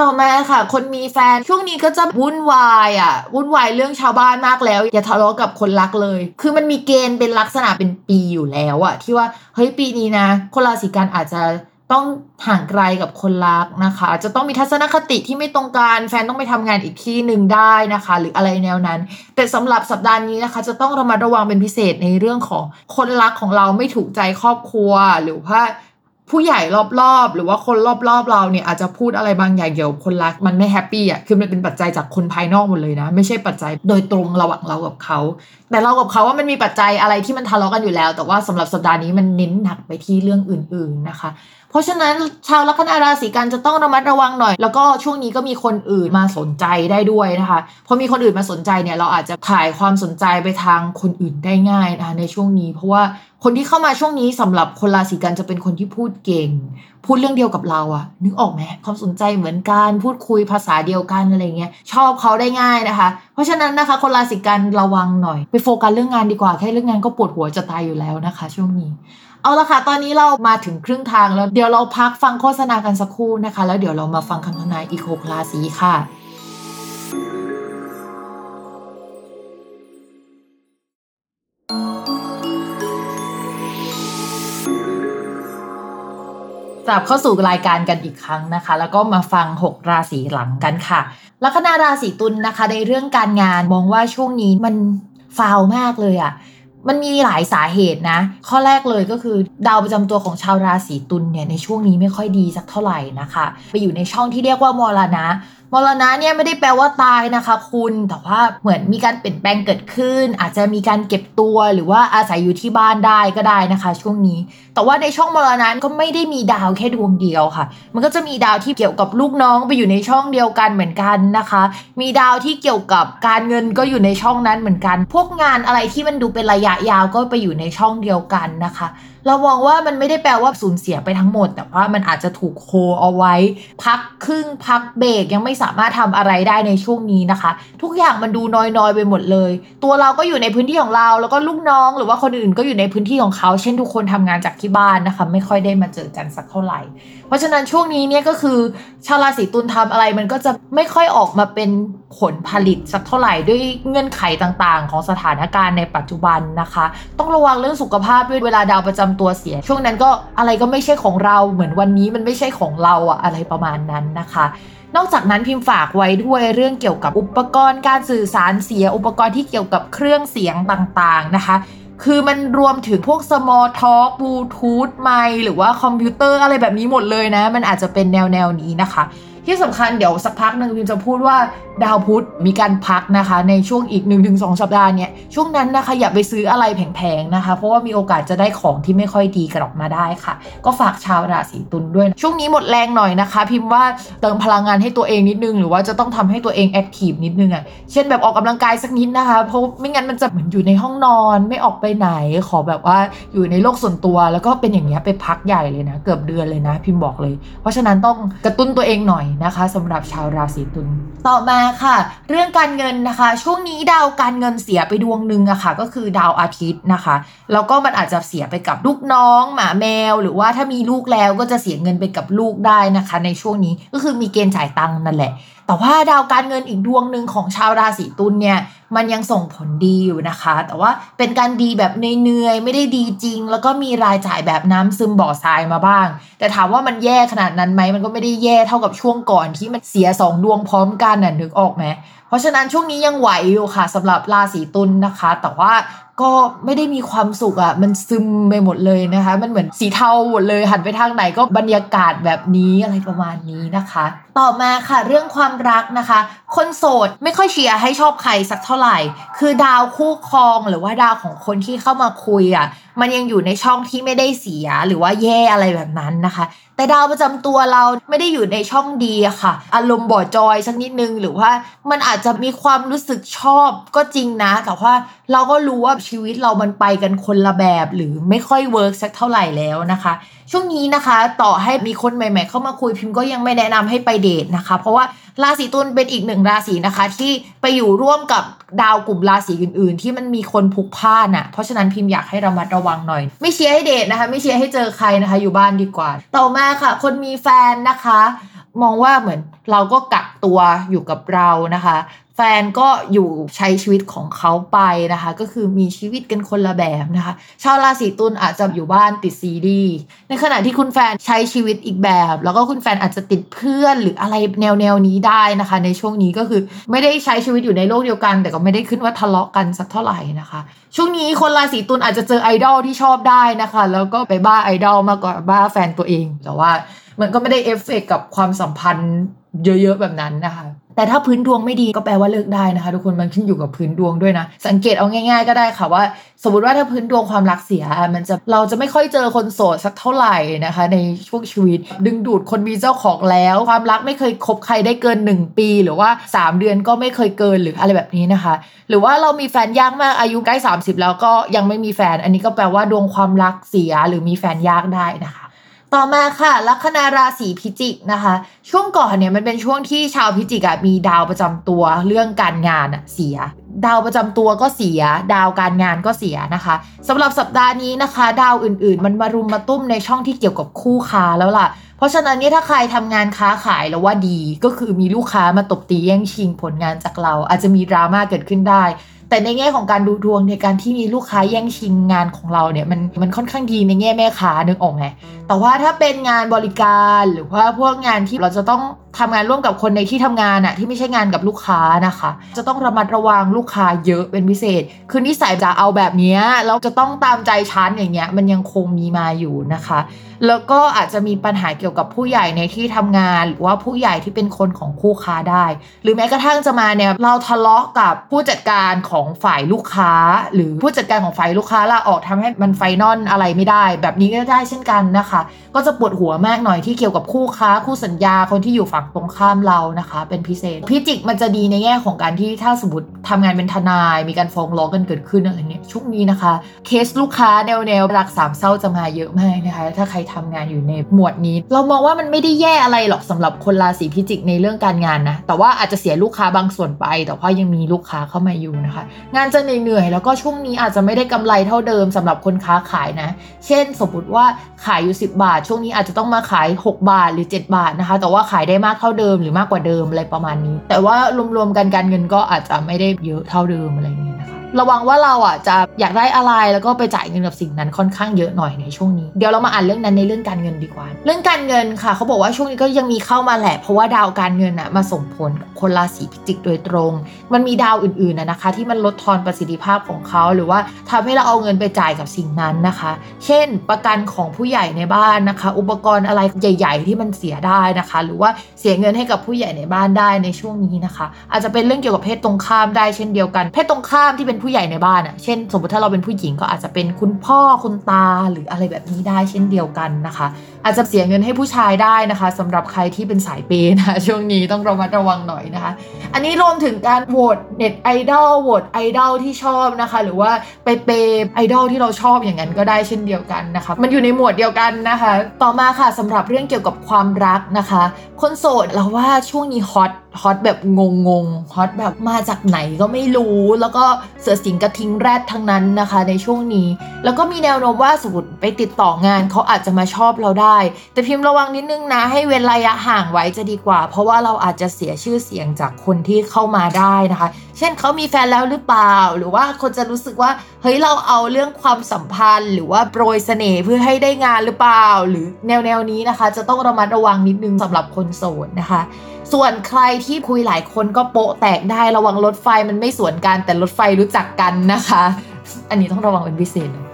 ต่อมาค่ะ คนมีแฟนช่วงนี้ก็จะวุ่นวายอะวุ่นวายเรื่องชาวบ้านมากแล้ว อย่าทะเลาะกับคนรักเลย คือมันมีเกณฑ์เป็นลักษณะเป็นปีอยู่แล้วอะที่ว่าเฮ้ยปีนี้นะ คนราศีกันอาจจะ ต้องห่างไกลกับคนรักนะคะ จะต้องมีทัศนคติที่ไม่ตรงกันแฟนต้องไปทำงานอีกที่หนึ่งได้นะคะ หรืออะไรแนวนั้น แต่สำหรับสัปดาห์นี้นะคะ จะต้องระมัดระวังเป็นพิเศษในเรื่องของคนรักของเราไม่ถูกใจครอบครัว หรือว่าผู้ใหญ่รอบๆ หรือว่าคนรอบๆ เราเนี่ยอาจจะพูดอะไรบางอย่างเกี่ยวกับคนรักมันไม่แฮปปี้อะคือมันเป็นปัจจัยจากคนภายนอกหมดเลยนะ ไม่ใช่ปัจจัยโดยตรงระหว่างเรากับเขา แต่เรากับเขาว่ามันมีปัจจัยอะไรที่มันทะเลาะกันอยู่แล้ว แต่ว่าสำหรับสัปดาห์นี้มันเน้นหนักไปที่เรื่องอื่น ๆนะคะเพราะฉะนั้นชาวลัคนาราศีกันจะต้องระมัดระวังหน่อย แล้วก็ช่วงนี้ก็มีคนอื่นมาสนใจได้ด้วยนะคะพอมีคนอื่นมาสนใจเนี่ยเราอาจจะถ่ายความสนใจไปทางคนอื่นได้ง่ายนะคะในช่วงนี้ เพราะว่าคนที่เข้ามาช่วงนี้สำหรับคนราศีกันจะเป็นคนที่พูดเก่ง พูดเรื่องเดียวกับเราอะนึกออกไหมความสนใจเหมือนกันพูดคุยภาษาเดียวกันอะไรเงี้ยชอบเขาได้ง่ายนะคะ เพราะฉะนั้นนะคะ คนราศีกันระวังหน่อย ไปโฟกัสเรื่องงานดีกว่าแค่เรื่องงานก็ปวดหัวจะตายอยู่แล้วนะคะ ช่วงนี้ เอาละค่ะ ตอนนี้เรามาถึงครึ่งทางแล้ว เดี๋ยวเราพักฟังโฆษณากันสักครู่นะคะ แล้วเดี๋ยวเรามาฟังคำทำนายอีกหกราศีค่ะกลับเข้าสู่รายการกันอีกครั้งนะคะ แล้วก็มาฟัง 6 ราศีหลังกันค่ะ ลัคนาราศีตุลนนะคะ ในเรื่องการงานมองว่าช่วงนี้มันฟาวมากเลยอะ่ะ มันมีหลายสาเหตุนะ ข้อแรกเลยก็คือดาวประจำตัวของชาวราศีตุลเนี่ยในช่วงนี้ไม่ค่อยดีสักเท่าไหร่นะคะ ไปอยู่ในช่องที่เรียกว่ามรณะมรณะเนี่ยไม่ได้แปลว่าตายนะคะ คุณแต่ว่าเหมือนมีการเปลี่ยนแปลงเกิดขึ้น อาจจะมีการเก็บตัวหรือว่าอาศัยอยู่ที่บ้านได้ก็ได้นะคะ ช่วงนี้ แต่ว่าในช่องมรณะก็ไม่ได้มีดาวแค่ดวงเดียวค่ะ มันก็จะมีดาวที่เกี่ยวกับลูกน้องไปอยู่ในช่องเดียวกันเหมือนกันนะคะ มีดาวที่เกี่ยวกับการเงินก็อยู่ในช่องนั้นเหมือนกัน พวกงานอะไรที่มันดูเป็นระยะยาวก็ไปอยู่ในช่องเดียวกันนะคะ เรามองว่ามันไม่ได้แปลว่าสูญเสียไปทั้งหมด แต่ว่ามันอาจจะถูกโคเอาไว้ พักครึ่งพักเบรกยังไม่สามารถทำอะไรได้ในช่วงนี้นะคะ ทุกอย่างมันดูน้อยๆไปหมดเลย ตัวเราก็อยู่ในพื้นที่ของเรา แล้วก็ลูกน้อง หรือว่าคนอื่นก็อยู่ในพื้นที่ของเขา เช่นทุกคนทำงานจากที่บ้านนะคะ ไม่ค่อยได้มาเจอกันสักเท่าไหร่ เพราะฉะนั้นช่วงนี้เนี่ยก็คือชาวราศีตุลทำอะไรมันก็จะไม่ค่อยออกมาเป็นผลผลิตสักเท่าไหร่ด้วยเงื่อนไขต่างๆ ของสถานการณ์ในปัจจุบันนะคะ ต้องระวังเรื่องสุขภาพด้วยเวลาดาวประจำตัวเสีย ช่วงนั้นก็อะไรก็ไม่ใช่ของเราเหมือนวันนี้มันไม่ใช่ของเราอะอะไรประมาณนั้นนะคะนอกจากนั้นพิมพ์ฝากไว้ด้วยเรื่องเกี่ยวกับอุปกรณ์การสื่อสารเสียอุปกรณ์ที่เกี่ยวกับเครื่องเสียงต่างๆนะคะ คือมันรวมถึงพวก small talk bluetooth ไมหรือว่าคอมพิวเตอร์อะไรแบบนี้หมดเลยนะ มันอาจจะเป็นแนวแนวนี้นะคะ ที่สำคัญเดี๋ยวสักพักหนึ่งพิมจะพูดว่าดาวพุธมีการพักรนะคะ ในช่วงอีก 1-2 สัปดาห์เนี่ยช่วงนั้นนะคะอย่าไปซื้ออะไรแพงๆนะคะ เพราะว่ามีโอกาสจะได้ของที่ไม่ค่อยดีกลับมาได้ค่ะ ก็ฝากชาวราศีตุลด้วย ช่วงนี้หมดแรงหน่อยนะคะ พิมพ์ว่าเติมพลังงานให้ตัวเองนิดนึง หรือว่าจะต้องทำให้ตัวเอง active นิดนึงอะ่ะเช่นแบบออกกำลังกายสักนิดนะคะ เพราะไม่งั้นมันจะเหมือนอยู่ในห้องนอนไม่ออกไปไหน ขอแบบว่าอยู่ในโลกส่วนตัว แล้วก็เป็นอย่างเงี้ยไปพักใหญ่เลยนะ เกือบเดือนเลยนะ พิมพ์บอกเลย เพราะฉะนั้นต้องกระตุ้นตัวเองหน่อยนะคะสำหรับชาวราศีตุลต่อมาค่ะ เรื่องการเงินนะคะ ช่วงนี้ดาวการเงินเสียไปดวงหนึ่งอะค่ะ ก็คือดาวอาทิตย์นะคะ แล้วก็มันอาจจะเสียไปกับลูกน้อง หมาแมว หรือว่าถ้ามีลูกแล้วก็จะเสียเงินไปกับลูกได้นะคะ ในช่วงนี้ก็คือมีเกณฑ์จ่ายตังค์นั่นแหละ แต่ว่าดาวการเงินอีกดวงหนึ่งของชาวราศีตุลเนี่ยมันยังส่งผลดีอยู่นะคะ แต่ว่าเป็นการดีแบบเนื่อยๆไม่ได้ดีจริง แล้วก็มีรายจ่ายแบบน้ำซึมบ่อทรายมาบ้าง แต่ถามว่ามันแย่ขนาดนั้นไหมมันก็ไม่ได้แย่เท่ากับช่วงก่อนที่มันเสียสองดวงพร้อมกันน่ะนึกออกไหมเพราะฉะนั้นช่วงนี้ยังไหวอยู่ค่ะสำหรับราศีตุลนนะคะ แต่ว่าก็ไม่ได้มีความสุขอะ่ะมันซึมไปหมดเลยนะคะ มันเหมือนสีเทาหมดเลยหันไปทางไหนก็บรรยากาศแบบนี้อะไรประมาณนี้นะคะ ต่อมาค่ะเรื่องความรักนะคะ คนโสดไม่ค่อยเชียร์ให้ชอบใครสักเท่าไหร่ คือดาวคู่ครองหรือว่าดาวของคนที่เข้ามาคุยอะ่ะมันยังอยู่ในช่องที่ไม่ได้เสียหรือว่าแย่อะไรแบบนั้นนะคะ แต่ดาวประจำตัวเราไม่ได้อยู่ในช่องดีอะค่ะ อารมณ์บ่จอยสักนิดนึงหรือว่ามันอาจจะมีความรู้สึกชอบก็จริงนะ แต่ว่าเราก็รู้ว่าชีวิตเรามันไปกันคนละแบบหรือไม่ค่อย work สักเท่าไหร่แล้วนะคะ ช่วงนี้นะคะต่อให้มีคนใหม่ ๆ เข้ามาคุยพิมพ์ก็ยังไม่แนะนำให้ไปเดทนะคะ เพราะว่าราศีตุลเป็นอีกหนึ่งราศีนะคะ ที่ไปอยู่ร่วมกับดาวกลุ่มราศีอื่น ๆ ที่มันมีคนพุกพ่านอะ่ะ เพราะฉะนั้นพิมพ์อยากให้ระมัดระวังหน่อย ไม่เชียร์ให้เดทนะคะ ไม่เชียร์ให้เจอใครนะคะ อยู่บ้านดีกว่า ต่อมาค่ะ คนมีแฟนนะคะ มองว่าเหมือนเราก็กักตัวอยู่กับเรานะคะ แฟนก็อยู่ใช้ชีวิตของเขาไปนะคะ ก็คือมีชีวิตกันคนละแบบนะคะ ชาวราศีตุลอาจจะอยู่บ้านติดซีรีส์ในขณะที่คุณแฟนใช้ชีวิตอีกแบบ แล้วก็คุณแฟนอาจจะติดเพื่อนหรืออะไรแนวแนวนี้ได้นะคะ ในช่วงนี้ก็คือไม่ได้ใช้ชีวิตอยู่ในโลกเดียวกัน แต่ก็ไม่ได้ขึ้นว่าทะเลาะกันสักเท่าไหร่นะคะ ช่วงนี้คนราศีตุลอาจจะเจอไอดอลที่ชอบได้นะคะ แล้วก็ไปบ้าไอดอลมากกว่าบ้าแฟนตัวเองแต่ว่า มันก็ไม่ได้เอฟเฟกกับความสัมพันธ์เยอะๆแบบนั้นนะคะ แต่ถ้าพื้นดวงไม่ดีก็แปลว่าเลิกได้นะคะ ทุกคนมันขึ้นอยู่กับพื้นดวงด้วยนะ สังเกตเอาง่าย ๆ ก็ได้ค่ะว่า สมมติว่าถ้าพื้นดวงความรักเสีย มันจะเราจะไม่ค่อยเจอคนโสดสักเท่าไหร่นะคะ ในช่วงชีวิต ดึงดูดคนมีเจ้าของแล้ว ความรักไม่เคยคบใครได้เกิน 1 ปี หรือว่า 3 เดือนก็ไม่เคยเกินหรืออะไรแบบนี้นะคะ หรือว่าเรามีแฟนยากมากอายุใกล้ 30 แล้วก็ยังไม่มีแฟน อันนี้ก็แปลว่าดวงความรักเสียหรือมีแฟนยากได้นะคะ ต่อมาค่ะ ลัคนาราศีพิจิกนะคะ ช่วงก่อนเนี่ยมันเป็นช่วงที่ชาวพิจิกอะมีดาวประจำตัวเรื่องการงานอะเสีย ดาวประจำตัวก็เสีย ดาวการงานก็เสียนะคะสำหรับสัปดาห์นี้นะคะ ดาวอื่นๆ มันมารุมมาตุ้มในช่องที่เกี่ยวกับคู่ค้าแล้วล่ะ เพราะฉะนั้นเนี่ยถ้าใครทำงานค้าขายแล้วว่าดีก็คือมีลูกค้ามาตบตีแย่งชิงผลงานจากเรา อาจจะมีดราม่าเกิดขึ้นได้ แต่ในแง่ของการดูดวงในการที่มีลูกค้าแย่งชิงงานของเราเนี่ยมันมันค่อนข้างดีในแง่แม่ค้านึกออกไหมแต่ว่าถ้าเป็นงานบริการหรือว่าพวกงานที่เราจะต้อง ทำงานร่วมกับคนในที่ทำงานอะที่ไม่ใช่งานกับลูกค้านะคะ จะต้องระมัดระวังลูกค้าเยอะเป็นพิเศษ คือนิสัยจะเอาแบบนี้แล้วจะต้องตามใจฉันอย่างเงี้ยมันยังคงมีมาอยู่นะคะ แล้วก็อาจจะมีปัญหาเกี่ยวกับผู้ใหญ่ในที่ทำงาน หรือว่าผู้ใหญ่ที่เป็นคนของคู่ค้าได้ หรือแม้กระทั่งจะมาเนี่ยเราทะเลาะกับผู้จัดการของฝ่ายลูกค้า หรือผู้จัดการของฝ่ายลูกค้าลาออกทำให้มันไฟนอลอะไรไม่ได้ แบบนี้ก็ได้เช่นกันนะคะ ก็จะปวดหัวมากหน่อยที่เกี่ยวกับคู่ค้าคู่สัญญาคนที่อยู่ฝั่งตรงข้ามเรานะคะ เป็นพิเศษพิจิกมันจะดีในแง่ของการที่ถ้าสมมติทำงานเป็นทนาย มีการฟ้องร้องกันเกิดขึ้นอะไรเงี้ยช่วงนี้นะคะ เคสลูกค้าแนวแนวรักสามเศร้าจะมาเยอะมากนะคะ ถ้าใครทำงานอยู่ในหมวดนี้ เรามองว่ามันไม่ได้แย่อะไรหรอกสำหรับคนราศีพิจิกในเรื่องการงานนะแต่ว่าอาจจะเสียลูกค้าบางส่วนไป แต่ว่ายังมีลูกค้าเข้ามาอยู่นะคะ งานจะเหนื่อยๆแล้วก็ช่วงนี้อาจจะไม่ได้กำไรเท่าเดิมสำหรับคนค้าขายนะ เช่น สมมติว่าขายอยู่ 10 บาท ช่วงนี้อาจจะต้องมาขาย 6 บาทหรือ 7 บาทนะคะ แต่ว่าขายได้มากเท่าเดิมหรือมากกว่าเดิมอะไรประมาณนี้ แต่ว่ารวมๆกันการเงินก็อาจจะไม่ได้เยอะเท่าเดิมอะไรอย่างเงี้ยนะคะ ระวังว่าเราอะจะอยากได้อะไรแล้วก็ไปจ่ายเงินกับสิ่งนั้นค่อนข้างเยอะหน่อยในช่วงนี้เดี๋ยวเรามาอ่านเรื่องนั้นในเรื่องการเงินดีกว่า เรื่องการเงินค่ะเขาบอกว่าช่วงนี้ก็ยังมีเข้ามาแหละ เพราะว่าดาวการเงินอะมาส่งผลกับคนราศีพิจิกโดยตรง มันมีดาวอื่นๆนะนะคะ ที่มันลดทอนประสิทธิภาพของเขาหรือว่าทำให้เราเอาเงินไปจ่ายกับสิ่งนั้นนะคะ เช่น ประกันของผู้ใหญ่ในบ้านนะคะ อุปกรณ์อะไรใหญ่ ๆ ที่มันเสียได้นะคะ หรือว่าเสียเงินให้กับผู้ใหญ่ในบ้านได้ในช่วงนี้นะคะ อาจจะเป็นเรื่องเกี่ยวกับเพศตรงข้ามได้เช่นเดียวกัน เพศตรงข้ามที่เป็นผู้ใหญ่ในบ้านอะ เช่น สมมติถ้าเราเป็นผู้หญิงก็อาจจะเป็นคุณพ่อคุณตาหรืออะไรแบบนี้ได้เช่นเดียวกันนะคะ อาจจะเสียเงินให้ผู้ชายได้นะคะสำหรับใครที่เป็นสายเปย์นะคะช่วงนี้ต้องระมัดระวังหน่อยนะคะ อันนี้รวมถึงการโหวตเน็ตไอดอลโหวตไอดอลที่ชอบนะคะ หรือว่าไปเปย์ไอดอลที่เราชอบอย่างนั้นก็ได้เช่นเดียวกันนะคะ มันอยู่ในหมวดเดียวกันนะคะ ต่อมาค่ะสำหรับเรื่องเกี่ยวกับความรักนะคะ คนโสดเราว่าช่วงนี้ฮอตฮอตแบบงงงฮอตแบบมาจากไหนก็ไม่รู้ แล้วก็เสือสิงกระทิงแรดทั้งนั้นนะคะ ในช่วงนี้ แล้วก็มีแนวโน้มว่าสมมติไปติดต่องานเขาอาจจะมาชอบเราได้แต่พิมพ์ระวังนิดนึงนะ ให้เว้นระยะห่างไว้จะดีกว่า เพราะว่าเราอาจจะเสียชื่อเสียงจากคนที่เข้ามาได้นะคะ เช่นเขามีแฟนแล้วหรือเปล่า หรือว่าคนจะรู้สึกว่าเฮ้ยเราเอาเรื่องความสัมพันธ์ หรือว่าโปรยเสน่ห์เพื่อให้ได้งานหรือเปล่า หรือแนวแนวนี้นะคะ จะต้องระมัดระวังนิดนึงสำหรับคนโสดนะคะส่วนใครที่คุยหลายคนก็โปะแตกได้ระวังรถไฟมันไม่สวนกันแต่รถไฟรู้จักกันนะคะ อันนี้ต้องระวังเป็นพิเศษ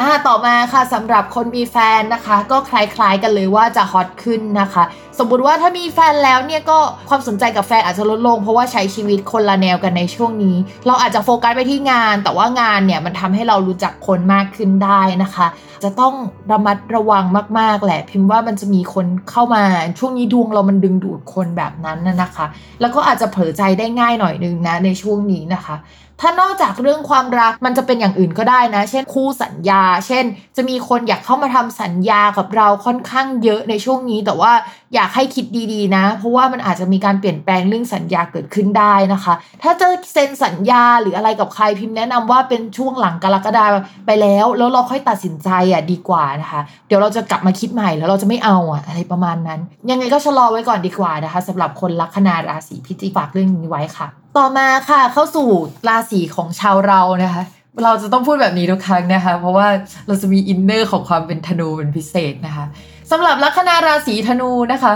อ่าต่อมาค่ะสำหรับคนมีแฟนนะคะ ก็คล้ายๆกันเลยว่าจะฮอตขึ้นนะคะ สมมุติว่าถ้ามีแฟนแล้วเนี่ยก็ความสนใจกับแฟนอาจจะลดลง เพราะว่าใช้ชีวิตคนละแนวกันในช่วงนี้ เราอาจจะโฟกัสไปที่งาน แต่ว่างานเนี่ยมันทำให้เรารู้จักคนมากขึ้นได้นะคะ จะต้องระมัดระวังมากๆแหละ พิมพ์ว่ามันจะมีคนเข้ามาช่วงนี้ดวงเรามันดึงดูดคนแบบนั้นน่ะนะคะ แล้วก็อาจจะเผลอใจได้ง่ายหน่อยนึงนะในช่วงนี้นะคะ ถ้านอกจากเรื่องความรักมันจะเป็นอย่างอื่นก็ได้นะ เช่นคู่สัญญา เช่น จะมีคนอยากเข้ามาทำสัญญากับเราค่อนข้างเยอะในช่วงนี้ แต่ว่าอยากให้คิดดีๆนะ เพราะว่ามันอาจจะมีการเปลี่ยนแปลงเรื่องสัญญาเกิดขึ้นได้นะคะ ถ้าจะเซ็นสัญญาหรืออะไรกับใครพิมพ์แนะนำว่าเป็นช่วงหลังกรกฎาไปแล้ว แล้วเราค่อยตัดสินใจอะดีกว่านะคะ เดี๋ยวเราจะกลับมาคิดใหม่แล้วเราจะไม่เอาอะอะไรประมาณนั้น ยังไงก็ชะลอไว้ก่อนดีกว่านะคะสำหรับคนลัคนาราศีพิจิกฝากเรื่องนี้ไว้ค่ะ ต่อมาค่ะเข้าสู่ราศีของชาวเรานะคะ เราจะต้องพูดแบบนี้ทุกครั้งนะคะ เพราะว่าเราจะมีอินเนอร์ของความเป็นธนูเป็นพิเศษนะคะสำหรับลัคนาราศีธนูนะคะ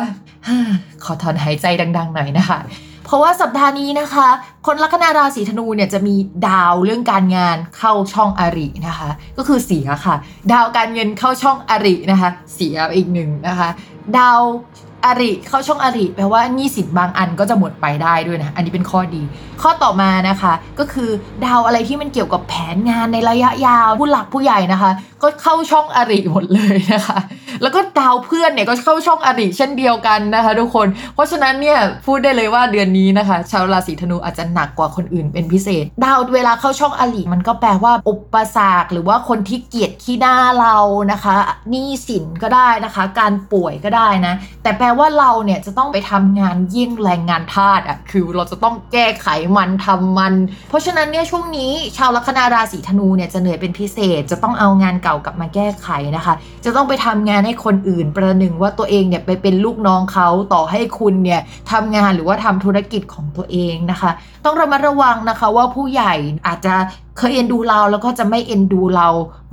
ขอถอนหายใจดัง ๆ หน่อยนะคะ เพราะว่าสัปดาห์นี้นะคะ คนลัคนาราศีธนูเนี่ยจะมีดาวเรื่องการงานเข้าช่องอรินะคะ ก็คือเสียค่ะ ดาวการเงินเข้าช่องอรินะคะ เสียอีกหนึ่งนะคะ ดาว อริเข้าช่องอริแปลว่าหนี้สินบางอันก็จะหมดไปได้ด้วยนะ อันนี้เป็นข้อดี ข้อต่อมานะคะ ก็คือดาวอะไรที่มันเกี่ยวกับแผนงานในระยะยาวผู้หลักผู้ใหญ่นะคะ ก็เข้าช่องอริหมดเลยนะคะ แล้วก็ดาวเพื่อนเนี่ยก็เข้าช่องอริเช่นเดียวกันนะคะ ทุกคน เพราะฉะนั้นเนี่ยพูดได้เลยว่าเดือนนี้นะคะ ชาวราศีธนูอาจจะหนักกว่าคนอื่นเป็นพิเศษ ดาวเวลาเข้าช่องอริมันก็แปลว่าอุปสรรคหรือว่าคนที่เกลียดขี้หน้าเรานะคะหนี้สินก็ได้นะคะ การป่วยก็ได้นะ แต่แปลว่าเราเนี่ยจะต้องไปทำงานยิ่งแรงงานทาสอะคือเราจะต้องแก้ไขมันทำมัน เพราะฉะนั้นเนี่ยช่วงนี้ชาวลัคนาราศีธนูเนี่ยจะเหนื่อยเป็นพิเศษ จะต้องเอางานเก่ากลับมาแก้ไขนะคะ จะต้องไปทำงานให้คนอื่นประหนึ่งว่าตัวเองเนี่ยไปเป็นลูกน้องเขาต่อให้คุณเนี่ยทำงานหรือว่าทำธุรกิจของตัวเองนะคะ ต้องระมัดระวังนะคะว่าผู้ใหญ่อาจจะเคยเอ็นดูเราแล้วก็จะไม่เอ็นดูเรา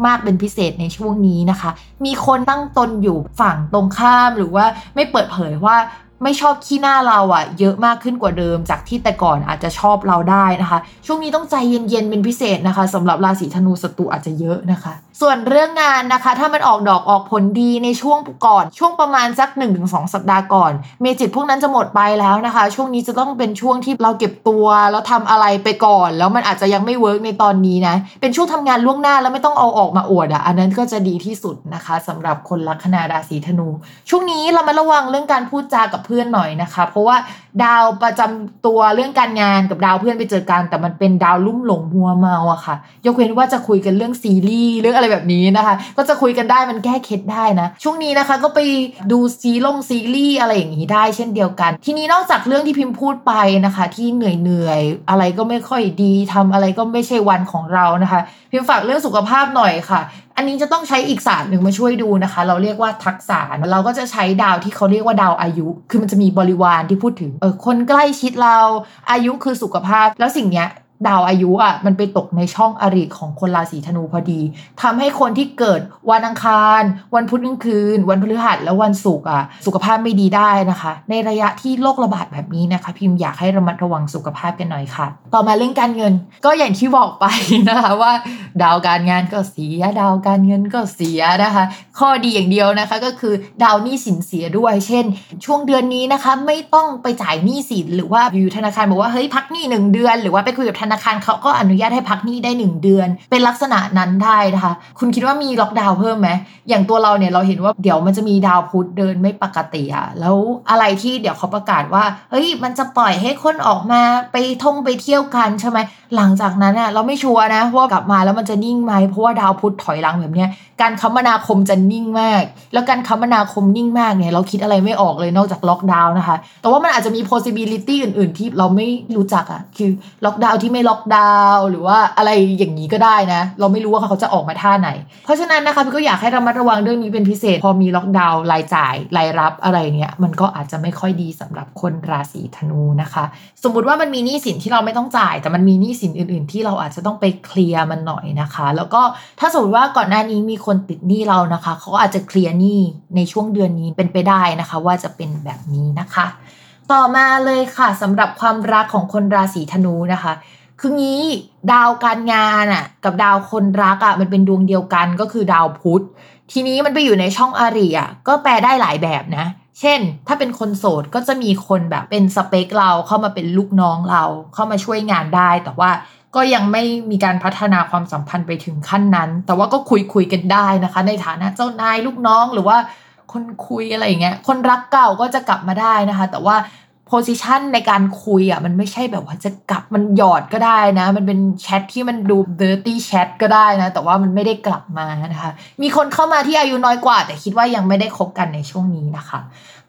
มากเป็นพิเศษในช่วงนี้นะคะ มีคนตั้งตนอยู่ฝั่งตรงข้ามหรือว่าไม่เปิดเผยว่า ไม่ชอบขี้หน้าเราอะเยอะมากขึ้นกว่าเดิม จากที่แต่ก่อนอาจจะชอบเราได้นะคะ ช่วงนี้ต้องใจเย็นๆเป็นพิเศษนะคะสำหรับราศีธนูศัตรูอาจจะเยอะนะคะ ส่วนเรื่องงานนะคะ ถ้ามันออกดอกออกผลดีในช่วงก่อน ช่วงประมาณสัก 1-2 สัปดาห์ก่อน magic พวกนั้นจะหมดไปแล้วนะคะ ช่วงนี้จะต้องเป็นช่วงที่เราเก็บตัวแล้วทำอะไรไปก่อน แล้วมันอาจจะยังไม่ work ในตอนนี้นะเป็นช่วงทำงานล่วงหน้าแล้วไม่ต้องเอาออกมาอวดอะอันนั้นก็จะดีที่สุดนะคะสำหรับคนลัคนาราศีธนู ช่วงนี้เรามาระวังเรื่องการพูดจากับพื่อนหน่อยนะคะ เพราะว่าดาวประจำตัวเรื่องการงานกับดาวเพื่อนไปเจอกัน แต่มันเป็นดาวลุ่มหลงมัวเมาอะค่ะ ยกเว้นว่าจะคุยกันเรื่องซีรีส์เรื่องอะไรแบบนี้นะคะ ก็จะคุยกันได้มันแก้เคล็ดได้นะ ช่วงนี้นะคะก็ไปดูซีลงซีรีส์อะไรอย่างนี้ได้เช่นเดียวกัน ทีนี้นอกจากเรื่องที่พิมพ์พูดไปนะคะ ที่เหนื่อยเหนื่อยอะไรก็ไม่ค่อยดีทำอะไรก็ไม่ใช่วันของเรานะคะ พิมพ์ฝากเรื่องสุขภาพหน่อยค่ะ อันนี้จะต้องใช้อีกศาสตร์หนึ่งมาช่วยดูนะคะ เราเรียกว่าทักษะเราก็จะใช้ดาวที่เขาเรียกว่าดาวอายุ คือมันจะมีบริวารที่พูดถึงเออคนใกล้ชิดเราอายุคือสุขภาพ แล้วสิ่งเนี้ย ดาวอายุอะมันไปตกในช่องอริของคนราศีธนูพอดีทำให้คนที่เกิดวันอังคาร วันพุธกลางคืน วันพฤหัสและวันศุกร์อะสุขภาพไม่ดีได้นะคะ ในระยะที่โรคระบาดแบบนี้นะคะ พิมพ์อยากให้ระมัดระวังสุขภาพกันหน่อยค่ะ ต่อมาเรื่องการเงินก็อย่างที่บอกไปนะคะว่า ดาวการงานก็เสีย ดาวการเงินก็เสียนะคะ ข้อดีอย่างเดียวนะคะก็คือดาวหนี้สินเสียด้วย เช่น ช่วงเดือนนี้นะคะ ไม่ต้องไปจ่ายหนี้สินหรือว่าอยู่ธนาคารบอกว่าเฮ้ยพักหนี้หนึ่งเดือน หรือว่าไปคุยกับธนานาคารเขาก็อนุญาตให้พักหนี้ได้หนึ่งเดือน เป็นลักษณะนั้นได้นะคะ คุณคิดว่ามีล็อกดาวน์เพิ่มไหม อย่างตัวเราเนี่ยเราเห็นว่าเดี๋ยวมันจะมีดาวพุธเดินไม่ปกติอะแล้วอะไรที่เดี๋ยวเขาประกาศว่า เฮ้ย มันจะปล่อยให้คนออกมาไปท่องไปเที่ยวกันใช่ไหม หลังจากนั้นอะเราไม่ sure นะว่ากลับมาแล้วมันจะนิ่งไหม เพราะว่าดาวพุธถอยหลังแบบเนี้ย การคมนาคมจะนิ่งมาก แล้วการคมนาคมนิ่งมากเนี่ยเราคิดอะไรไม่ออกเลยนอกจากล็อกดาวน์นะคะ แต่ว่ามันอาจจะมี possibility อื่น ๆ ที่เราไม่รู้จักอะคือล็อกดาวน์ที่ไม่ล็อกดาวน์หรือว่าอะไรอย่างนี้ก็ได้นะ เราไม่รู้ว่าเขาจะออกมาท่าไหน เพราะฉะนั้นนะคะพี่ก็อยากให้ระมัดระวังเรื่องนี้เป็นพิเศษ พอมีล็อกดาวน์รายจ่ายรายรับอะไรเนี่ยมันก็อาจจะไม่ค่อยดีสำหรับคนราศีธนูนะคะ สมมุติว่ามันมีหนี้สินที่เราไม่ต้องจ่าย แต่มันมีหนี้สินอื่น ๆ ที่เราอาจจะต้องไปเคลียร์มันหน่อยนะคะ แล้วก็ถ้าสมมติว่าก่อนหน้านี้มีคนติดหนี้เรานะคะ เขาก็อาจจะเคลียร์หนี้ในช่วงเดือนนี้เป็นไปได้นะคะ ว่าจะเป็นแบบนี้นะคะ ต่อมาเลยค่ะสำหรับความรักของคนราศีธนูนะคะ คืองี้ดาวการงานอะ กับดาวคนรักอะมันเป็นดวงเดียวกันก็คือดาวพุธ ทีนี้มันไปอยู่ในช่องอาริอะก็แปลได้หลายแบบนะ เช่น ถ้าเป็นคนโสดก็จะมีคนแบบเป็นสเปคเราเข้ามาเป็นลูกน้องเรา เข้ามาช่วยงานได้ แต่ว่าก็ยังไม่มีการพัฒนาความสัมพันธ์ไปถึงขั้นนั้น แต่ว่าก็คุยคุยกันได้นะคะ ในฐานะเจ้านายลูกน้องหรือว่าคนคุยอะไรอย่างเงี้ย คนรักเก่าก็จะกลับมาได้นะคะ แต่ว่า โพสิชันในการคุยอะมันไม่ใช่แบบว่าจะกลับมันหยอดก็ได้นะ มันเป็นแชทที่มันดู dirty chat ก็ได้นะ แต่ว่ามันไม่ได้กลับมานะคะ มีคนเข้ามาที่อายุน้อยกว่า แต่คิดว่ายังไม่ได้คบกันในช่วงนี้นะคะ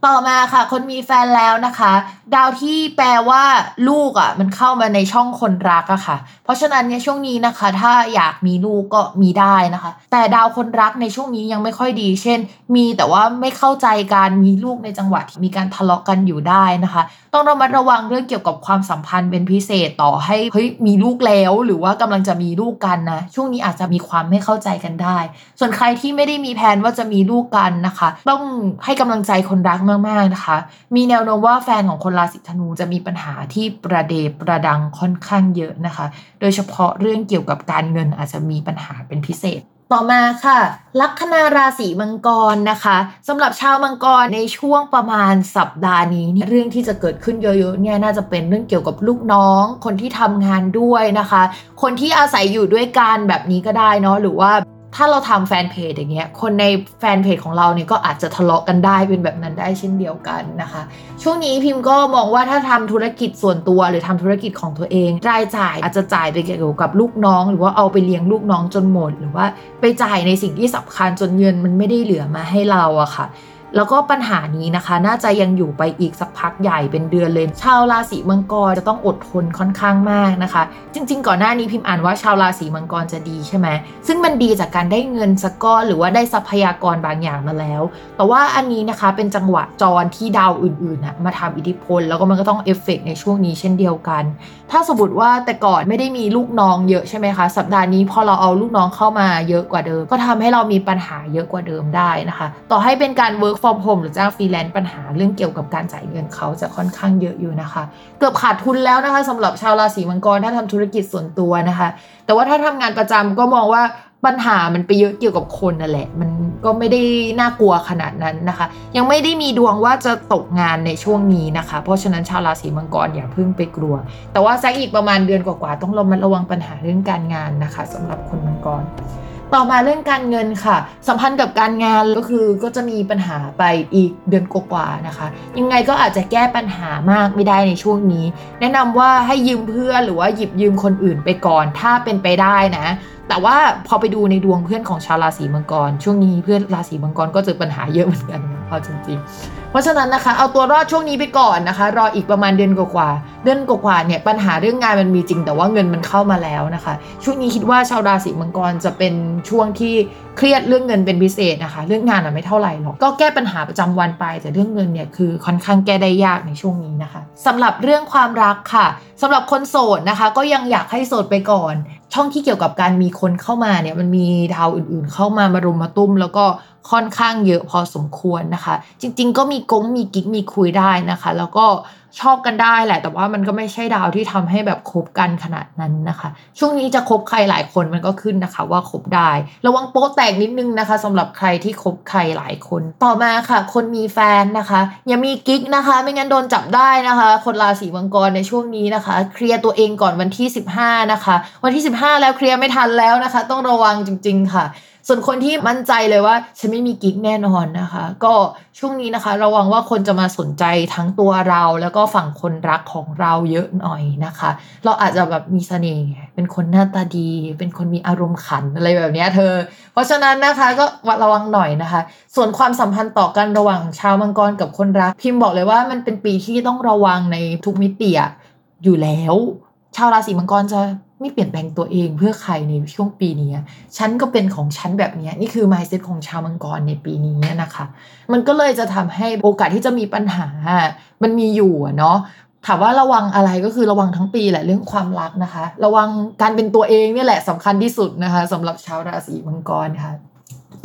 ต่อมาค่ะ คนมีแฟนแล้วนะคะ ดาวที่แปลว่าลูกอะ่ะ มันเข้ามาในช่องคนรักอะค่ะ เพราะฉะนั้นเนี่ยช่วงนี้นะคะ ถ้าอยากมีลูกก็มีได้นะคะ แต่ดาวคนรักในช่วงนี้ยังไม่ค่อยดี เช่น มีแต่ว่าไม่เข้าใจการมีลูกในจังหวะที่มีการทะเลาะกันอยู่ได้นะคะ ต้องระมัดระวังเรื่องเกี่ยวกับความสัมพันธ์เป็นพิเศษต่อให้เฮ้ยมีลูกแล้วหรือว่ากำลังจะมีลูกกันนะช่วงนี้อาจจะมีความไม่เข้าใจกันได้ ส่วนใครที่ไม่ได้มีแผนว่าจะมีลูกกันนะคะ ต้องให้กำลังใจคนรักมามากๆนะคะ มีแนวโน้มว่าแฟนของคนราศีธนูจะมีปัญหาที่ประเดประดังค่อนข้างเยอะนะคะ โดยเฉพาะเรื่องเกี่ยวกับการเงินอาจจะมีปัญหาเป็นพิเศษต่อมาค่ะ ลัคนาราศีมังกรนะคะสำหรับชาวมังกรในช่วงประมาณสัปดาห์นี้เนี่ยเรื่องที่จะเกิดขึ้นเยอะๆเนี่ยน่าจะเป็นเรื่องเกี่ยวกับลูกน้อง คนที่ทำงานด้วยนะคะ คนที่อาศัยอยู่ด้วยกันแบบนี้ก็ได้เนาะหรือว่า ถ้าเราทำแฟนเพจอย่างเงี้ย คนในแฟนเพจของเราเนี่ยก็อาจจะทะเลาะกันได้เป็นแบบนั้นได้เช่นเดียวกันนะคะ ช่วงนี้พิมพ์ก็มองว่าถ้าทำธุรกิจส่วนตัวหรือทำธุรกิจของตัวเอง รายจ่ายอาจจะจ่ายไปเกี่ยวกับลูกน้อง หรือว่าเอาไปเลี้ยงลูกน้องจนหมด หรือว่าไปจ่ายในสิ่งที่สำคัญจนเงินมันไม่ได้เหลือมาให้เราอะค่ะ แล้วก็ปัญหานี้นะคะ น่าจะยังอยู่ไปอีกสักพักใหญ่เป็นเดือนเลย ชาวราศีมังกรจะต้องอดทนค่อนข้างมากนะคะ จริง ๆ ก่อนหน้านี้พิมพ์อ่านว่าชาวราศีมังกรจะดีใช่ไหมซึ่งมันดีจากการได้เงินสักก้อนหรือว่าได้ทรัพยากรบางอย่างมาแล้ว แต่ว่าอันนี้นะคะเป็นจังหวะจรที่ดาวอื่นๆนะมาทำอิทธิพล แล้วก็มันก็ต้องเอฟเฟกในช่วงนี้เช่นเดียวกัน ถ้าสมมติว่าแต่ก่อนไม่ได้มีลูกน้องเยอะใช่ไหมคะสัปดาห์นี้พอเราเอาลูกน้องเข้ามาเยอะกว่าเดิม ก็ทำให้เรามีปัญหาเยอะกว่าเดิมได้นะคะ ต่อให้เป็นการ work from home หรือจ้างฟรีแลนซ์ปัญหาเรื่องเกี่ยวกับการจ่ายเงินเขาจะค่อนข้างเยอะอยู่นะคะ เกือบขาดทุนแล้วนะคะสำหรับชาวราศีมังกรถ้าทำธุรกิจส่วนตัวนะคะ แต่ว่าถ้าทำงานประจำก็มองว่าปัญหามันไปเยอะเกี่ยวกับคนนั่นแหละ มันก็ไม่ได้น่ากลัวขนาดนั้นนะคะ ยังไม่ได้มีดวงว่าจะตกงานในช่วงนี้นะคะ เพราะฉะนั้นชาวราศีมังกรอย่าเพิ่งไปกลัว แต่ว่าสักอีกประมาณเดือนกว่าๆต้องระมัดระวังปัญหาเรื่องการงานนะคะสำหรับคนมังกร ต่อมาเรื่องการเงินค่ะ สัมพันธ์กับการงานก็คือก็จะมีปัญหาไปอีกเดือนกว่าๆนะคะ ยังไงก็อาจจะแก้ปัญหามากไม่ได้ในช่วงนี้ แนะนำว่าให้ยืมเพื่อนหรือว่าหยิบยืมคนอื่นไปก่อน ถ้าเป็นไปได้นะแต่ว่าพอไปดูในดวงเพื่อนของชาวราศีมังกร ช่วงนี้เพื่อนราศีมังกรก็เจอปัญหาเยอะเหมือนกันเอาจริงๆ เพราะฉะนั้นนะคะเอาตัวรอดช่วงนี้ไปก่อนนะคะ รออีกประมาณเดือนกว่าเดือนกว่าเนี่ยปัญหาเรื่องงานมันมีจริง แต่ว่าเงินมันเข้ามาแล้วนะคะ ช่วงนี้คิดว่าชาวราศีมังกรจะเป็นช่วงที่เครียดเรื่องเงินเป็นพิเศษนะคะ เรื่องงานอะไม่เท่าไหร่หรอกก็แก้ปัญหาประจำวันไป แต่เรื่องเงินเนี่ยคือค่อนข้างแก้ได้ยากในช่วงนี้นะคะสำหรับเรื่องความรักค่ะสำหรับคนโสดนะคะ ก็ยังอยากให้โสดไปก่อน ช่องที่เกี่ยวกับการมีคนเข้ามาเนี่ยมันมีดาวอื่นๆ เข้ามามารุมมาตุ้ม แล้วก็ ค่อนข้างเยอะพอสมควรนะคะ จริง ๆ ก็มีกงมีกิ๊กมีคุยได้นะคะ แล้วก็ชอบกันได้แหละ แต่ว่ามันก็ไม่ใช่ดาวที่ทำให้แบบคบกันขนาดนั้นนะคะ ช่วงนี้จะคบใครหลายคนมันก็ขึ้นนะคะ ว่าคบได้ ระวังโป๊แตกนิดนึงนะคะสำหรับใครที่คบใครหลายคน ต่อมาค่ะ คนมีแฟนนะคะ อย่ามีกิ๊กนะคะ ไม่งั้นโดนจับได้นะคะ คนราศีมังกรในช่วงนี้นะคะ เคลียร์ตัวเองก่อนวันที่ 15 นะคะ วันที่ 15 แล้วเคลียร์ไม่ทันแล้วนะคะ ต้องระวังจริง ๆ ค่ะ ส่วนคนที่มั่นใจเลยว่าฉันไม่มีกิ๊กแน่นอนนะคะ ก็ช่วงนี้นะคะ ระวังว่าคนจะมาสนใจทั้งตัวเรา แล้วก็ฝั่งคนรักของเราเยอะหน่อยนะคะ เราอาจจะแบบมีเสน่ห์เป็นคนหน้าตาดี เป็นคนมีอารมณ์ขันอะไรแบบนี้เธอ เพราะฉะนั้นนะคะก็ระวังหน่อยนะคะ ส่วนความสัมพันธ์ต่อกันระหว่างชาวมังกรกับคนรัก พิมพ์บอกเลยว่ามันเป็นปีที่ต้องระวังในทุกมิติอยู่แล้ว ชาวราศีมังกรจะ ไม่เปลี่ยนแปลงตัวเองเพื่อใครในช่วงปีนี้ ฉันก็เป็นของฉันแบบนี้นี่คือ mindset ของชาวมังกรในปีนี้นะคะ มันก็เลยจะทำให้โอกาสที่จะมีปัญหา มันมีอยู่เนาะถามว่าระวังอะไรก็คือระวังทั้งปีแหละเรื่องความรักนะคะ ระวังการเป็นตัวเองนี่แหละสำคัญที่สุดนะคะสำหรับชาวราศีมังกรค่ะ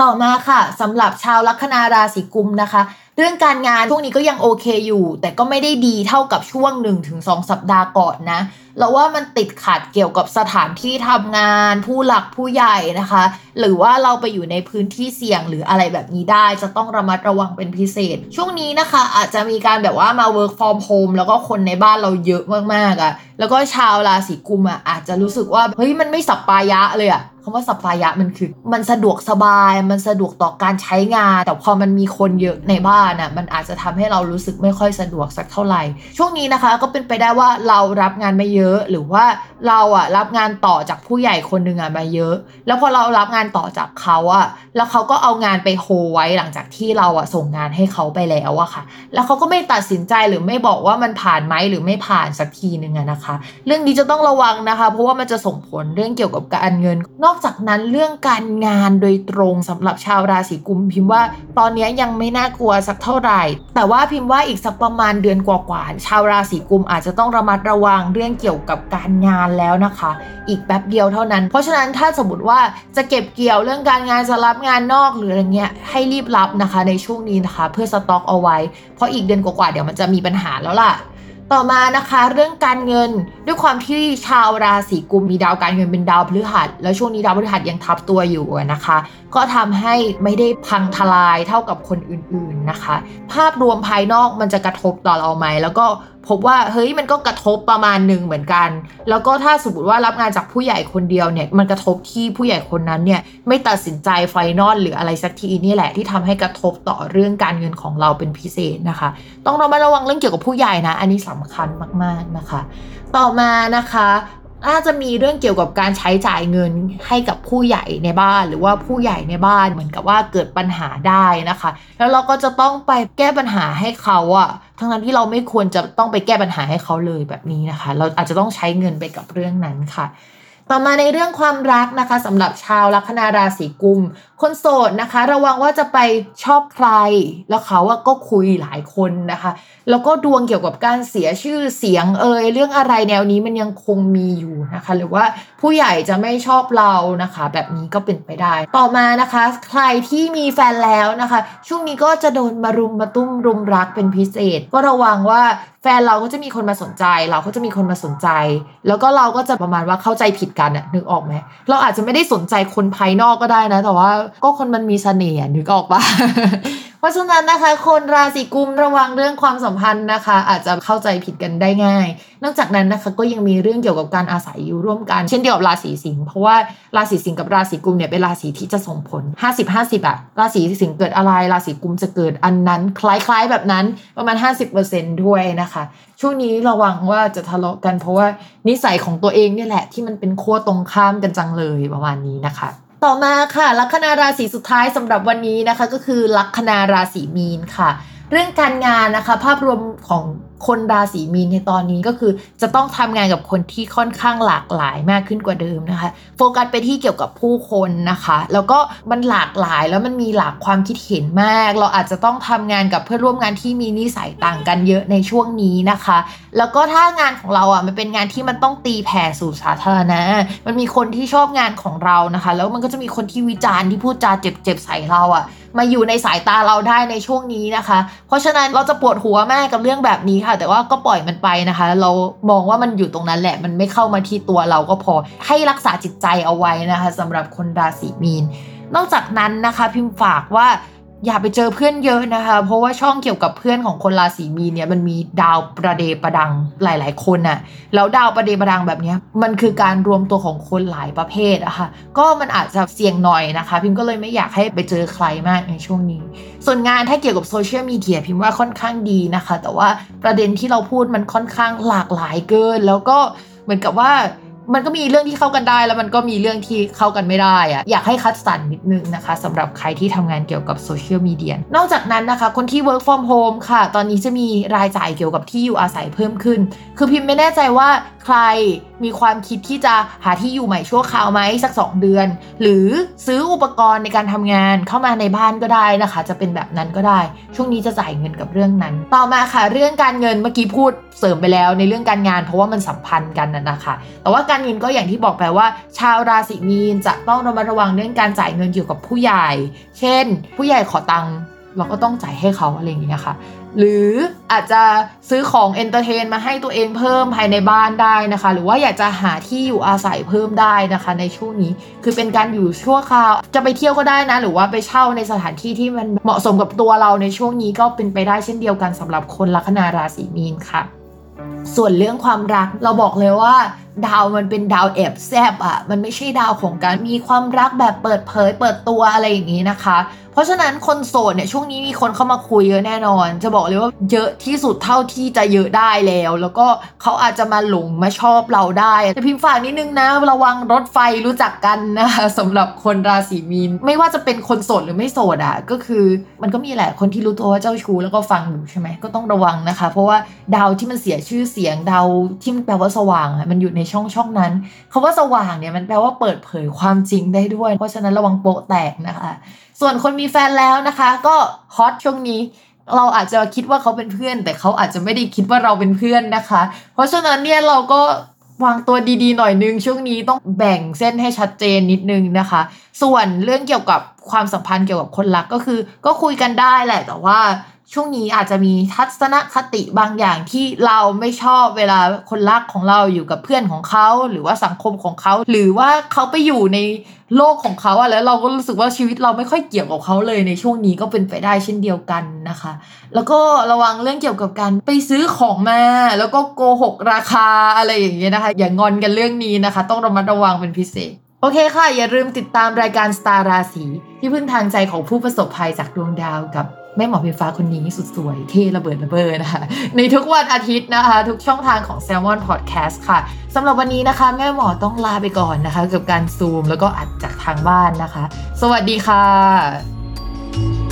ต่อมาค่ะสำหรับชาวลัคนาราศีกุมนะคะ เรื่องการงานช่วงนี้ก็ยังโอเคอยู่ แต่ก็ไม่ได้ดีเท่ากับช่วงหนึ่งถึงสองสัปดาห์ก่อนนะเราว่ามันติดขัดเกี่ยวกับสถานที่ทำงาน ผู้หลักผู้ใหญ่นะคะ หรือว่าเราไปอยู่ในพื้นที่เสี่ยงหรืออะไรแบบนี้ได้ จะต้องระมัดระวังเป็นพิเศษ ช่วงนี้นะคะอาจจะมีการแบบว่ามา work from home แล้วก็คนในบ้านเราเยอะมากๆอะ่ะแล้วก็ชาวราศีกุมอะอาจจะรู้สึกว่าเฮ้ยมันไม่สับปายะเลยอะ่ะ คำว่าสัพพายะมันคือ มันสะดวกสบายมันสะดวกต่อการใช้งาน แต่พอมันมีคนเยอะในบ้านอะมันอาจจะทำให้เรารู้สึกไม่ค่อยสะดวกสักเท่าไหร่ ช่วงนี้นะคะก็เป็นไปได้ว่าเรารับงานไม่เยอะหรือว่าเราอะรับงานต่อจากผู้ใหญ่คนหนึ่งอะมาเยอะ แล้วพอเรารับงานต่อจากเขาอะแล้วเขาก็เอางานไปโฮไว้หลังจากที่เราอะส่งงานให้เขาไปแล้วอะค่ะ แล้วเขาก็ไม่ตัดสินใจหรือไม่บอกว่ามันผ่านไหมหรือไม่ผ่านสักทีหนึ่งอะนะคะ เรื่องนี้จะต้องระวังนะคะ เพราะว่ามันจะส่งผลเรื่องเกี่ยวกับการเงินนอกจากนั้นเรื่องการงานโดยตรงสำหรับชาวราศีกุมพิมพ์ว่าตอนนี้ยังไม่น่ากลัวสักเท่าไหร่ แต่ว่าพิมพ์ว่าอีกสักประมาณเดือนกว่าๆชาวราศีกุมอาจจะต้องระมัดระวังเรื่องเกี่ยวกับการงานแล้วนะคะ อีกแป๊บเดียวเท่านั้น เพราะฉะนั้นถ้าสมมติว่าจะเก็บเกี่ยวเรื่องการงานจะรับงานนอกหรืออะไรเงี้ยให้รีบรับนะคะในช่วงนี้นะคะ เพื่อสต็อกเอาไว้ เพราะอีกเดือนกว่าๆเดี๋ยวมันจะมีปัญหาแล้วล่ะ ต่อมานะคะเรื่องการเงินด้วยความที่ชาวราศีกุมมีดาวการเงินเป็นดาวพฤหัส แล้วช่วงนี้ดาวพฤหัสยังทับตัวอยู่นะคะ ก็ทำให้ไม่ได้พังทลายเท่ากับคนอื่นๆนะคะ ภาพรวมภายนอกมันจะกระทบต่อเราไหมแล้วก็ พบว่าเฮ้ยมันก็กระทบประมาณหนึ่งเหมือนกัน แล้วก็ถ้าสมมติว่ารับงานจากผู้ใหญ่คนเดียวเนี่ยมันกระทบที่ผู้ใหญ่คนนั้นเนี่ยไม่ตัดสินใจไฟนอลหรืออะไรสักทีนี่แหละที่ทำให้กระทบต่อเรื่องการเงินของเราเป็นพิเศษนะคะ ต้องระมัดระวังเรื่องเกี่ยวกับผู้ใหญ่นะ อันนี้สำคัญมากๆนะคะ ต่อมานะคะน่าจะมีเรื่องเกี่ยวกับการใช้จ่ายเงินให้กับผู้ใหญ่ในบ้านหรือว่าผู้ใหญ่ในบ้านเหมือนกับว่าเกิดปัญหาได้นะคะ แล้วเราก็จะต้องไปแก้ปัญหาให้เขาอะ ทั้งนั้นที่เราไม่ควรจะต้องไปแก้ปัญหาให้เขาเลยแบบนี้นะคะ เราอาจจะต้องใช้เงินไปกับเรื่องนั้นค่ะ ต่อมาในเรื่องความรักนะคะสำหรับชาวลัคนาราศีกุมคนโสดนะคะ ระวังว่าจะไปชอบใคร แล้วเขาอะก็คุยหลายคนนะคะ แล้วก็ดวงเกี่ยวกับการเสียชื่อเสียงเอ่ยเรื่องอะไรแนวนี้มันยังคงมีอยู่นะคะ หรือว่าผู้ใหญ่จะไม่ชอบเรานะคะ แบบนี้ก็เป็นไปได้ ต่อมานะคะ ใครที่มีแฟนแล้วนะคะ ช่วงนี้ก็จะโดนมารุมมาตุ้มรุมรักเป็นพิเศษ ก็ระวังว่าแฟนเราก็จะมีคนมาสนใจ เราก็จะมีคนมาสนใจ แล้วก็เราก็จะประมาณว่าเข้าใจผิดกันอะนึกออกไหมเราอาจจะไม่ได้สนใจคนภายนอกก็ได้นะแต่ว่าก็คนมันมีเสน่ห์นึกออกปะเพราะฉะนั้นนะคะ คนราศีกุมระวังเรื่องความสัมพันธ์นะคะ อาจจะเข้าใจผิดกันได้ง่าย นอกจากนั้นนะคะก็ยังมีเรื่องเกี่ยวกับการอาศัยอยู่ร่วมกัน เช่นเดียวกับราศีสิงห์เพราะว่าราศีสิงห์กับราศีกุมเนี่ยเป็นราศีที่จะส่งผล 50-50อะราศีสิงห์เกิดอะไรราศีกุมจะเกิดอันนั้น คล้ายๆแบบนั้นประมาณ 50%ด้วยนะคะ ช่วงนี้ระวังว่าจะทะเลาะกัน เพราะว่านิสัยของตัวเองเนี่ยแหละที่มันเป็นขั้วตรงข้ามกันจังเลยประมาณนี้นะคะ ต่อมาค่ะลัคนาราศีสุดท้ายสำหรับวันนี้นะคะ ก็คือลัคนาราศีมีนค่ะ เรื่องการงานนะคะ ภาพรวมของคนราศีมีนในตอนนี้ก็คือ จะต้องทำงานกับคนที่ค่อนข้างหลากหลายมากขึ้นกว่าเดิมนะคะ โฟกัสไปที่เกี่ยวกับผู้คนนะคะ แล้วก็มันหลากหลายแล้วมันมีหลากความคิดเห็นมาก เราอาจจะต้องทำงานกับเพื่อนร่วมงานที่มีนิสัยต่างกันเยอะในช่วงนี้นะคะ แล้วก็ถ้างานของเราอะมันเป็นงานที่มันต้องตีแผ่สู่สาธารณะมันมีคนที่ชอบงานของเรานะคะ แล้วมันก็จะมีคนที่วิจารณ์ที่พูดจาเจ็บๆใส่เราอะมาอยู่ในสายตาเราได้ในช่วงนี้นะคะ เพราะฉะนั้นเราจะปวดหัวมากกับเรื่องแบบนี้ค่ะ แต่ว่าก็ปล่อยมันไปนะคะ เรามองว่ามันอยู่ตรงนั้นแหละ มันไม่เข้ามาที่ตัวเราก็พอ ให้รักษาจิตใจเอาไว้นะคะสำหรับคนราศีมีน นอกจากนั้นนะคะ พิมพ์ฝากว่า อย่าไปเจอเพื่อนเยอะนะคะ เพราะว่าช่องเกี่ยวกับเพื่อนของคนราศีมีนเนี่ยมันมีดาวประเดประดังหลาย ๆ คนน่ะแล้วดาวประเดประดังแบบนี้มันคือการรวมตัวของคนหลายประเภทอะคะ่ะก็มันอาจจะเสี่ยงหน่อยนะคะ พิมก็เลยไม่อยากให้ไปเจอใครมากในช่วงนี้ ส่วนงานถ้าเกี่ยวกับโซเชียลมีเดียพิมว่าค่อนข้างดีนะคะ แต่ว่าประเด็นที่เราพูดมันค่อนข้างหลากหลายเกิน แล้วก็เหมือนกับว่า มันก็มีเรื่องที่เข้ากันได้ แล้วมันก็มีเรื่องที่เข้ากันไม่ได้อะอยากให้คัดสรรนิดนึงนะคะสำหรับใครที่ทำงานเกี่ยวกับโซเชียลมีเดียนอกจากนั้นนะคะ คนที่ work from home ค่ะ ตอนนี้จะมีรายจ่ายเกี่ยวกับที่อยู่อาศัยเพิ่มขึ้น คือพิมพ์ไม่แน่ใจว่าใครมีความคิดที่จะหาที่อยู่ใหม่ชั่วคราวไหมสัก 2 เดือน หรือซื้ออุปกรณ์ในการทำงานเข้ามาในบ้านก็ได้นะคะ จะเป็นแบบนั้นก็ได้ ช่วงนี้จะจ่ายเงินกับเรื่องนั้น ต่อมาค่ะ เรื่องการเงินเมื่อกี้พูดเสริมไปแล้วในเรื่องการงาน เพราะว่ามันสัมพันธ์กันนะคะ แต่ว่าการเงินก็อย่างที่บอกไปว่า ชาวราศีมีนจะต้องระมัดระวังเรื่องการจ่ายเงินเกี่ยวกับผู้ใหญ่ เช่น ผู้ใหญ่ขอตังค์เราก็ต้องจ่ายให้เขาอะไรอย่างเงี้ยค่ะหรืออาจจะซื้อของ entertain มาให้ตัวเองเพิ่มภายในบ้านได้นะคะ หรือว่าอยากจะหาที่อยู่อาศัยเพิ่มได้นะคะ ในช่วงนี้ คือเป็นการอยู่ชั่วคราว จะไปเที่ยวก็ได้นะ หรือว่าไปเช่าในสถานที่ที่มันเหมาะสมกับตัวเราในช่วงนี้ก็เป็นไปได้เช่นเดียวกันสำหรับคนลัคนาราศีมีนค่ะ ส่วนเรื่องความรักเราบอกเลยว่า ดาวมันเป็นดาวแอบแซบอะมันไม่ใช่ดาวของการมีความรักแบบเปิดเผย เปิดตัวอะไรอย่างนี้นะคะ เพราะฉะนั้นคนโสดเนี่ยช่วงนี้มีคนเข้ามาคุยเยอะแน่นอน จะบอกเลยว่าเยอะที่สุดเท่าที่จะเยอะได้แล้ว แล้วก็เขาอาจจะมาหลงมาชอบเราได้ แต่พิมพ์ฝากนิดนึงนะระวังรถไฟรู้จักกันนะคะสำหรับคนราศีมีน ไม่ว่าจะเป็นคนโสดหรือไม่โสดอะก็คือ มันก็มีแหละคนที่รู้ตัวว่าเจ้าชู้แล้วก็ฟังอยู่ใช่ไหมก็ต้องระวังนะคะ เพราะว่าดาวที่มันเสียชื่อเสียงดาวที่มันแปลว่าสว่างมันอยู่ในช่องช่องนั้นคาว่าสว่างเนี่ยมันแปลว่าเปิดเผยความจริงได้ด้วย เพราะฉะนั้นระวังโปะแตกนะคะ ส่วนคนมีแฟนแล้วนะคะ ก็ฮอตช่วงนี้เราอาจจะคิดว่าเขาเป็นเพื่อน แต่เขาอาจจะไม่ได้คิดว่าเราเป็นเพื่อนนะคะ เพราะฉะนั้นเนี่ยเราก็วางตัวดีๆ หน่อยนึง ช่วงนี้ต้องแบ่งเส้นให้ชัดเจนนิดนึงนะคะ ส่วนเรื่องเกี่ยวกับความสัมพันธ์เกี่ยวกับคนรักก็คือ ก็คุยกันได้แหละแต่ว่า ช่วงนี้อาจจะมีทัศนคติบางอย่างที่เราไม่ชอบเวลาคนรักของเราอยู่กับเพื่อนของเขา หรือว่าสังคมของเขา หรือว่าเขาไปอยู่ในโลกของเขาอะแล้วเราก็รู้สึกว่าชีวิตเราไม่ค่อยเกี่ยวกับเขาเลยในช่วงนี้ก็เป็นไปได้เช่นเดียวกันนะคะ แล้วก็ระวังเรื่องเกี่ยวกับการไปซื้อของมาแล้วก็โกหกราคาอะไรอย่างเงี้ยนะคะ อย่างอนกันเรื่องนี้นะคะ ต้องระมัดระวังเป็นพิเศษโอเคค่ะ อย่าลืมติดตามรายการสตาร์ราศีที่พึ่งทางใจของผู้ประสบภัยจากดวงดาวกับ แม่หมอเพฟ้าคนนี้สุดสวยเท่ระเบิดระเบิดนะคะ ในทุกวันอาทิตย์นะคะ ทุกช่องทางของ s ซ l m o n Podcast ค่ะสำหรับวันนี้นะคะ แม่หมอต้องลาไปก่อนนะคะ กับการซูมแล้วก็อัดจากทางบ้านนะคะ สวัสดีค่ะ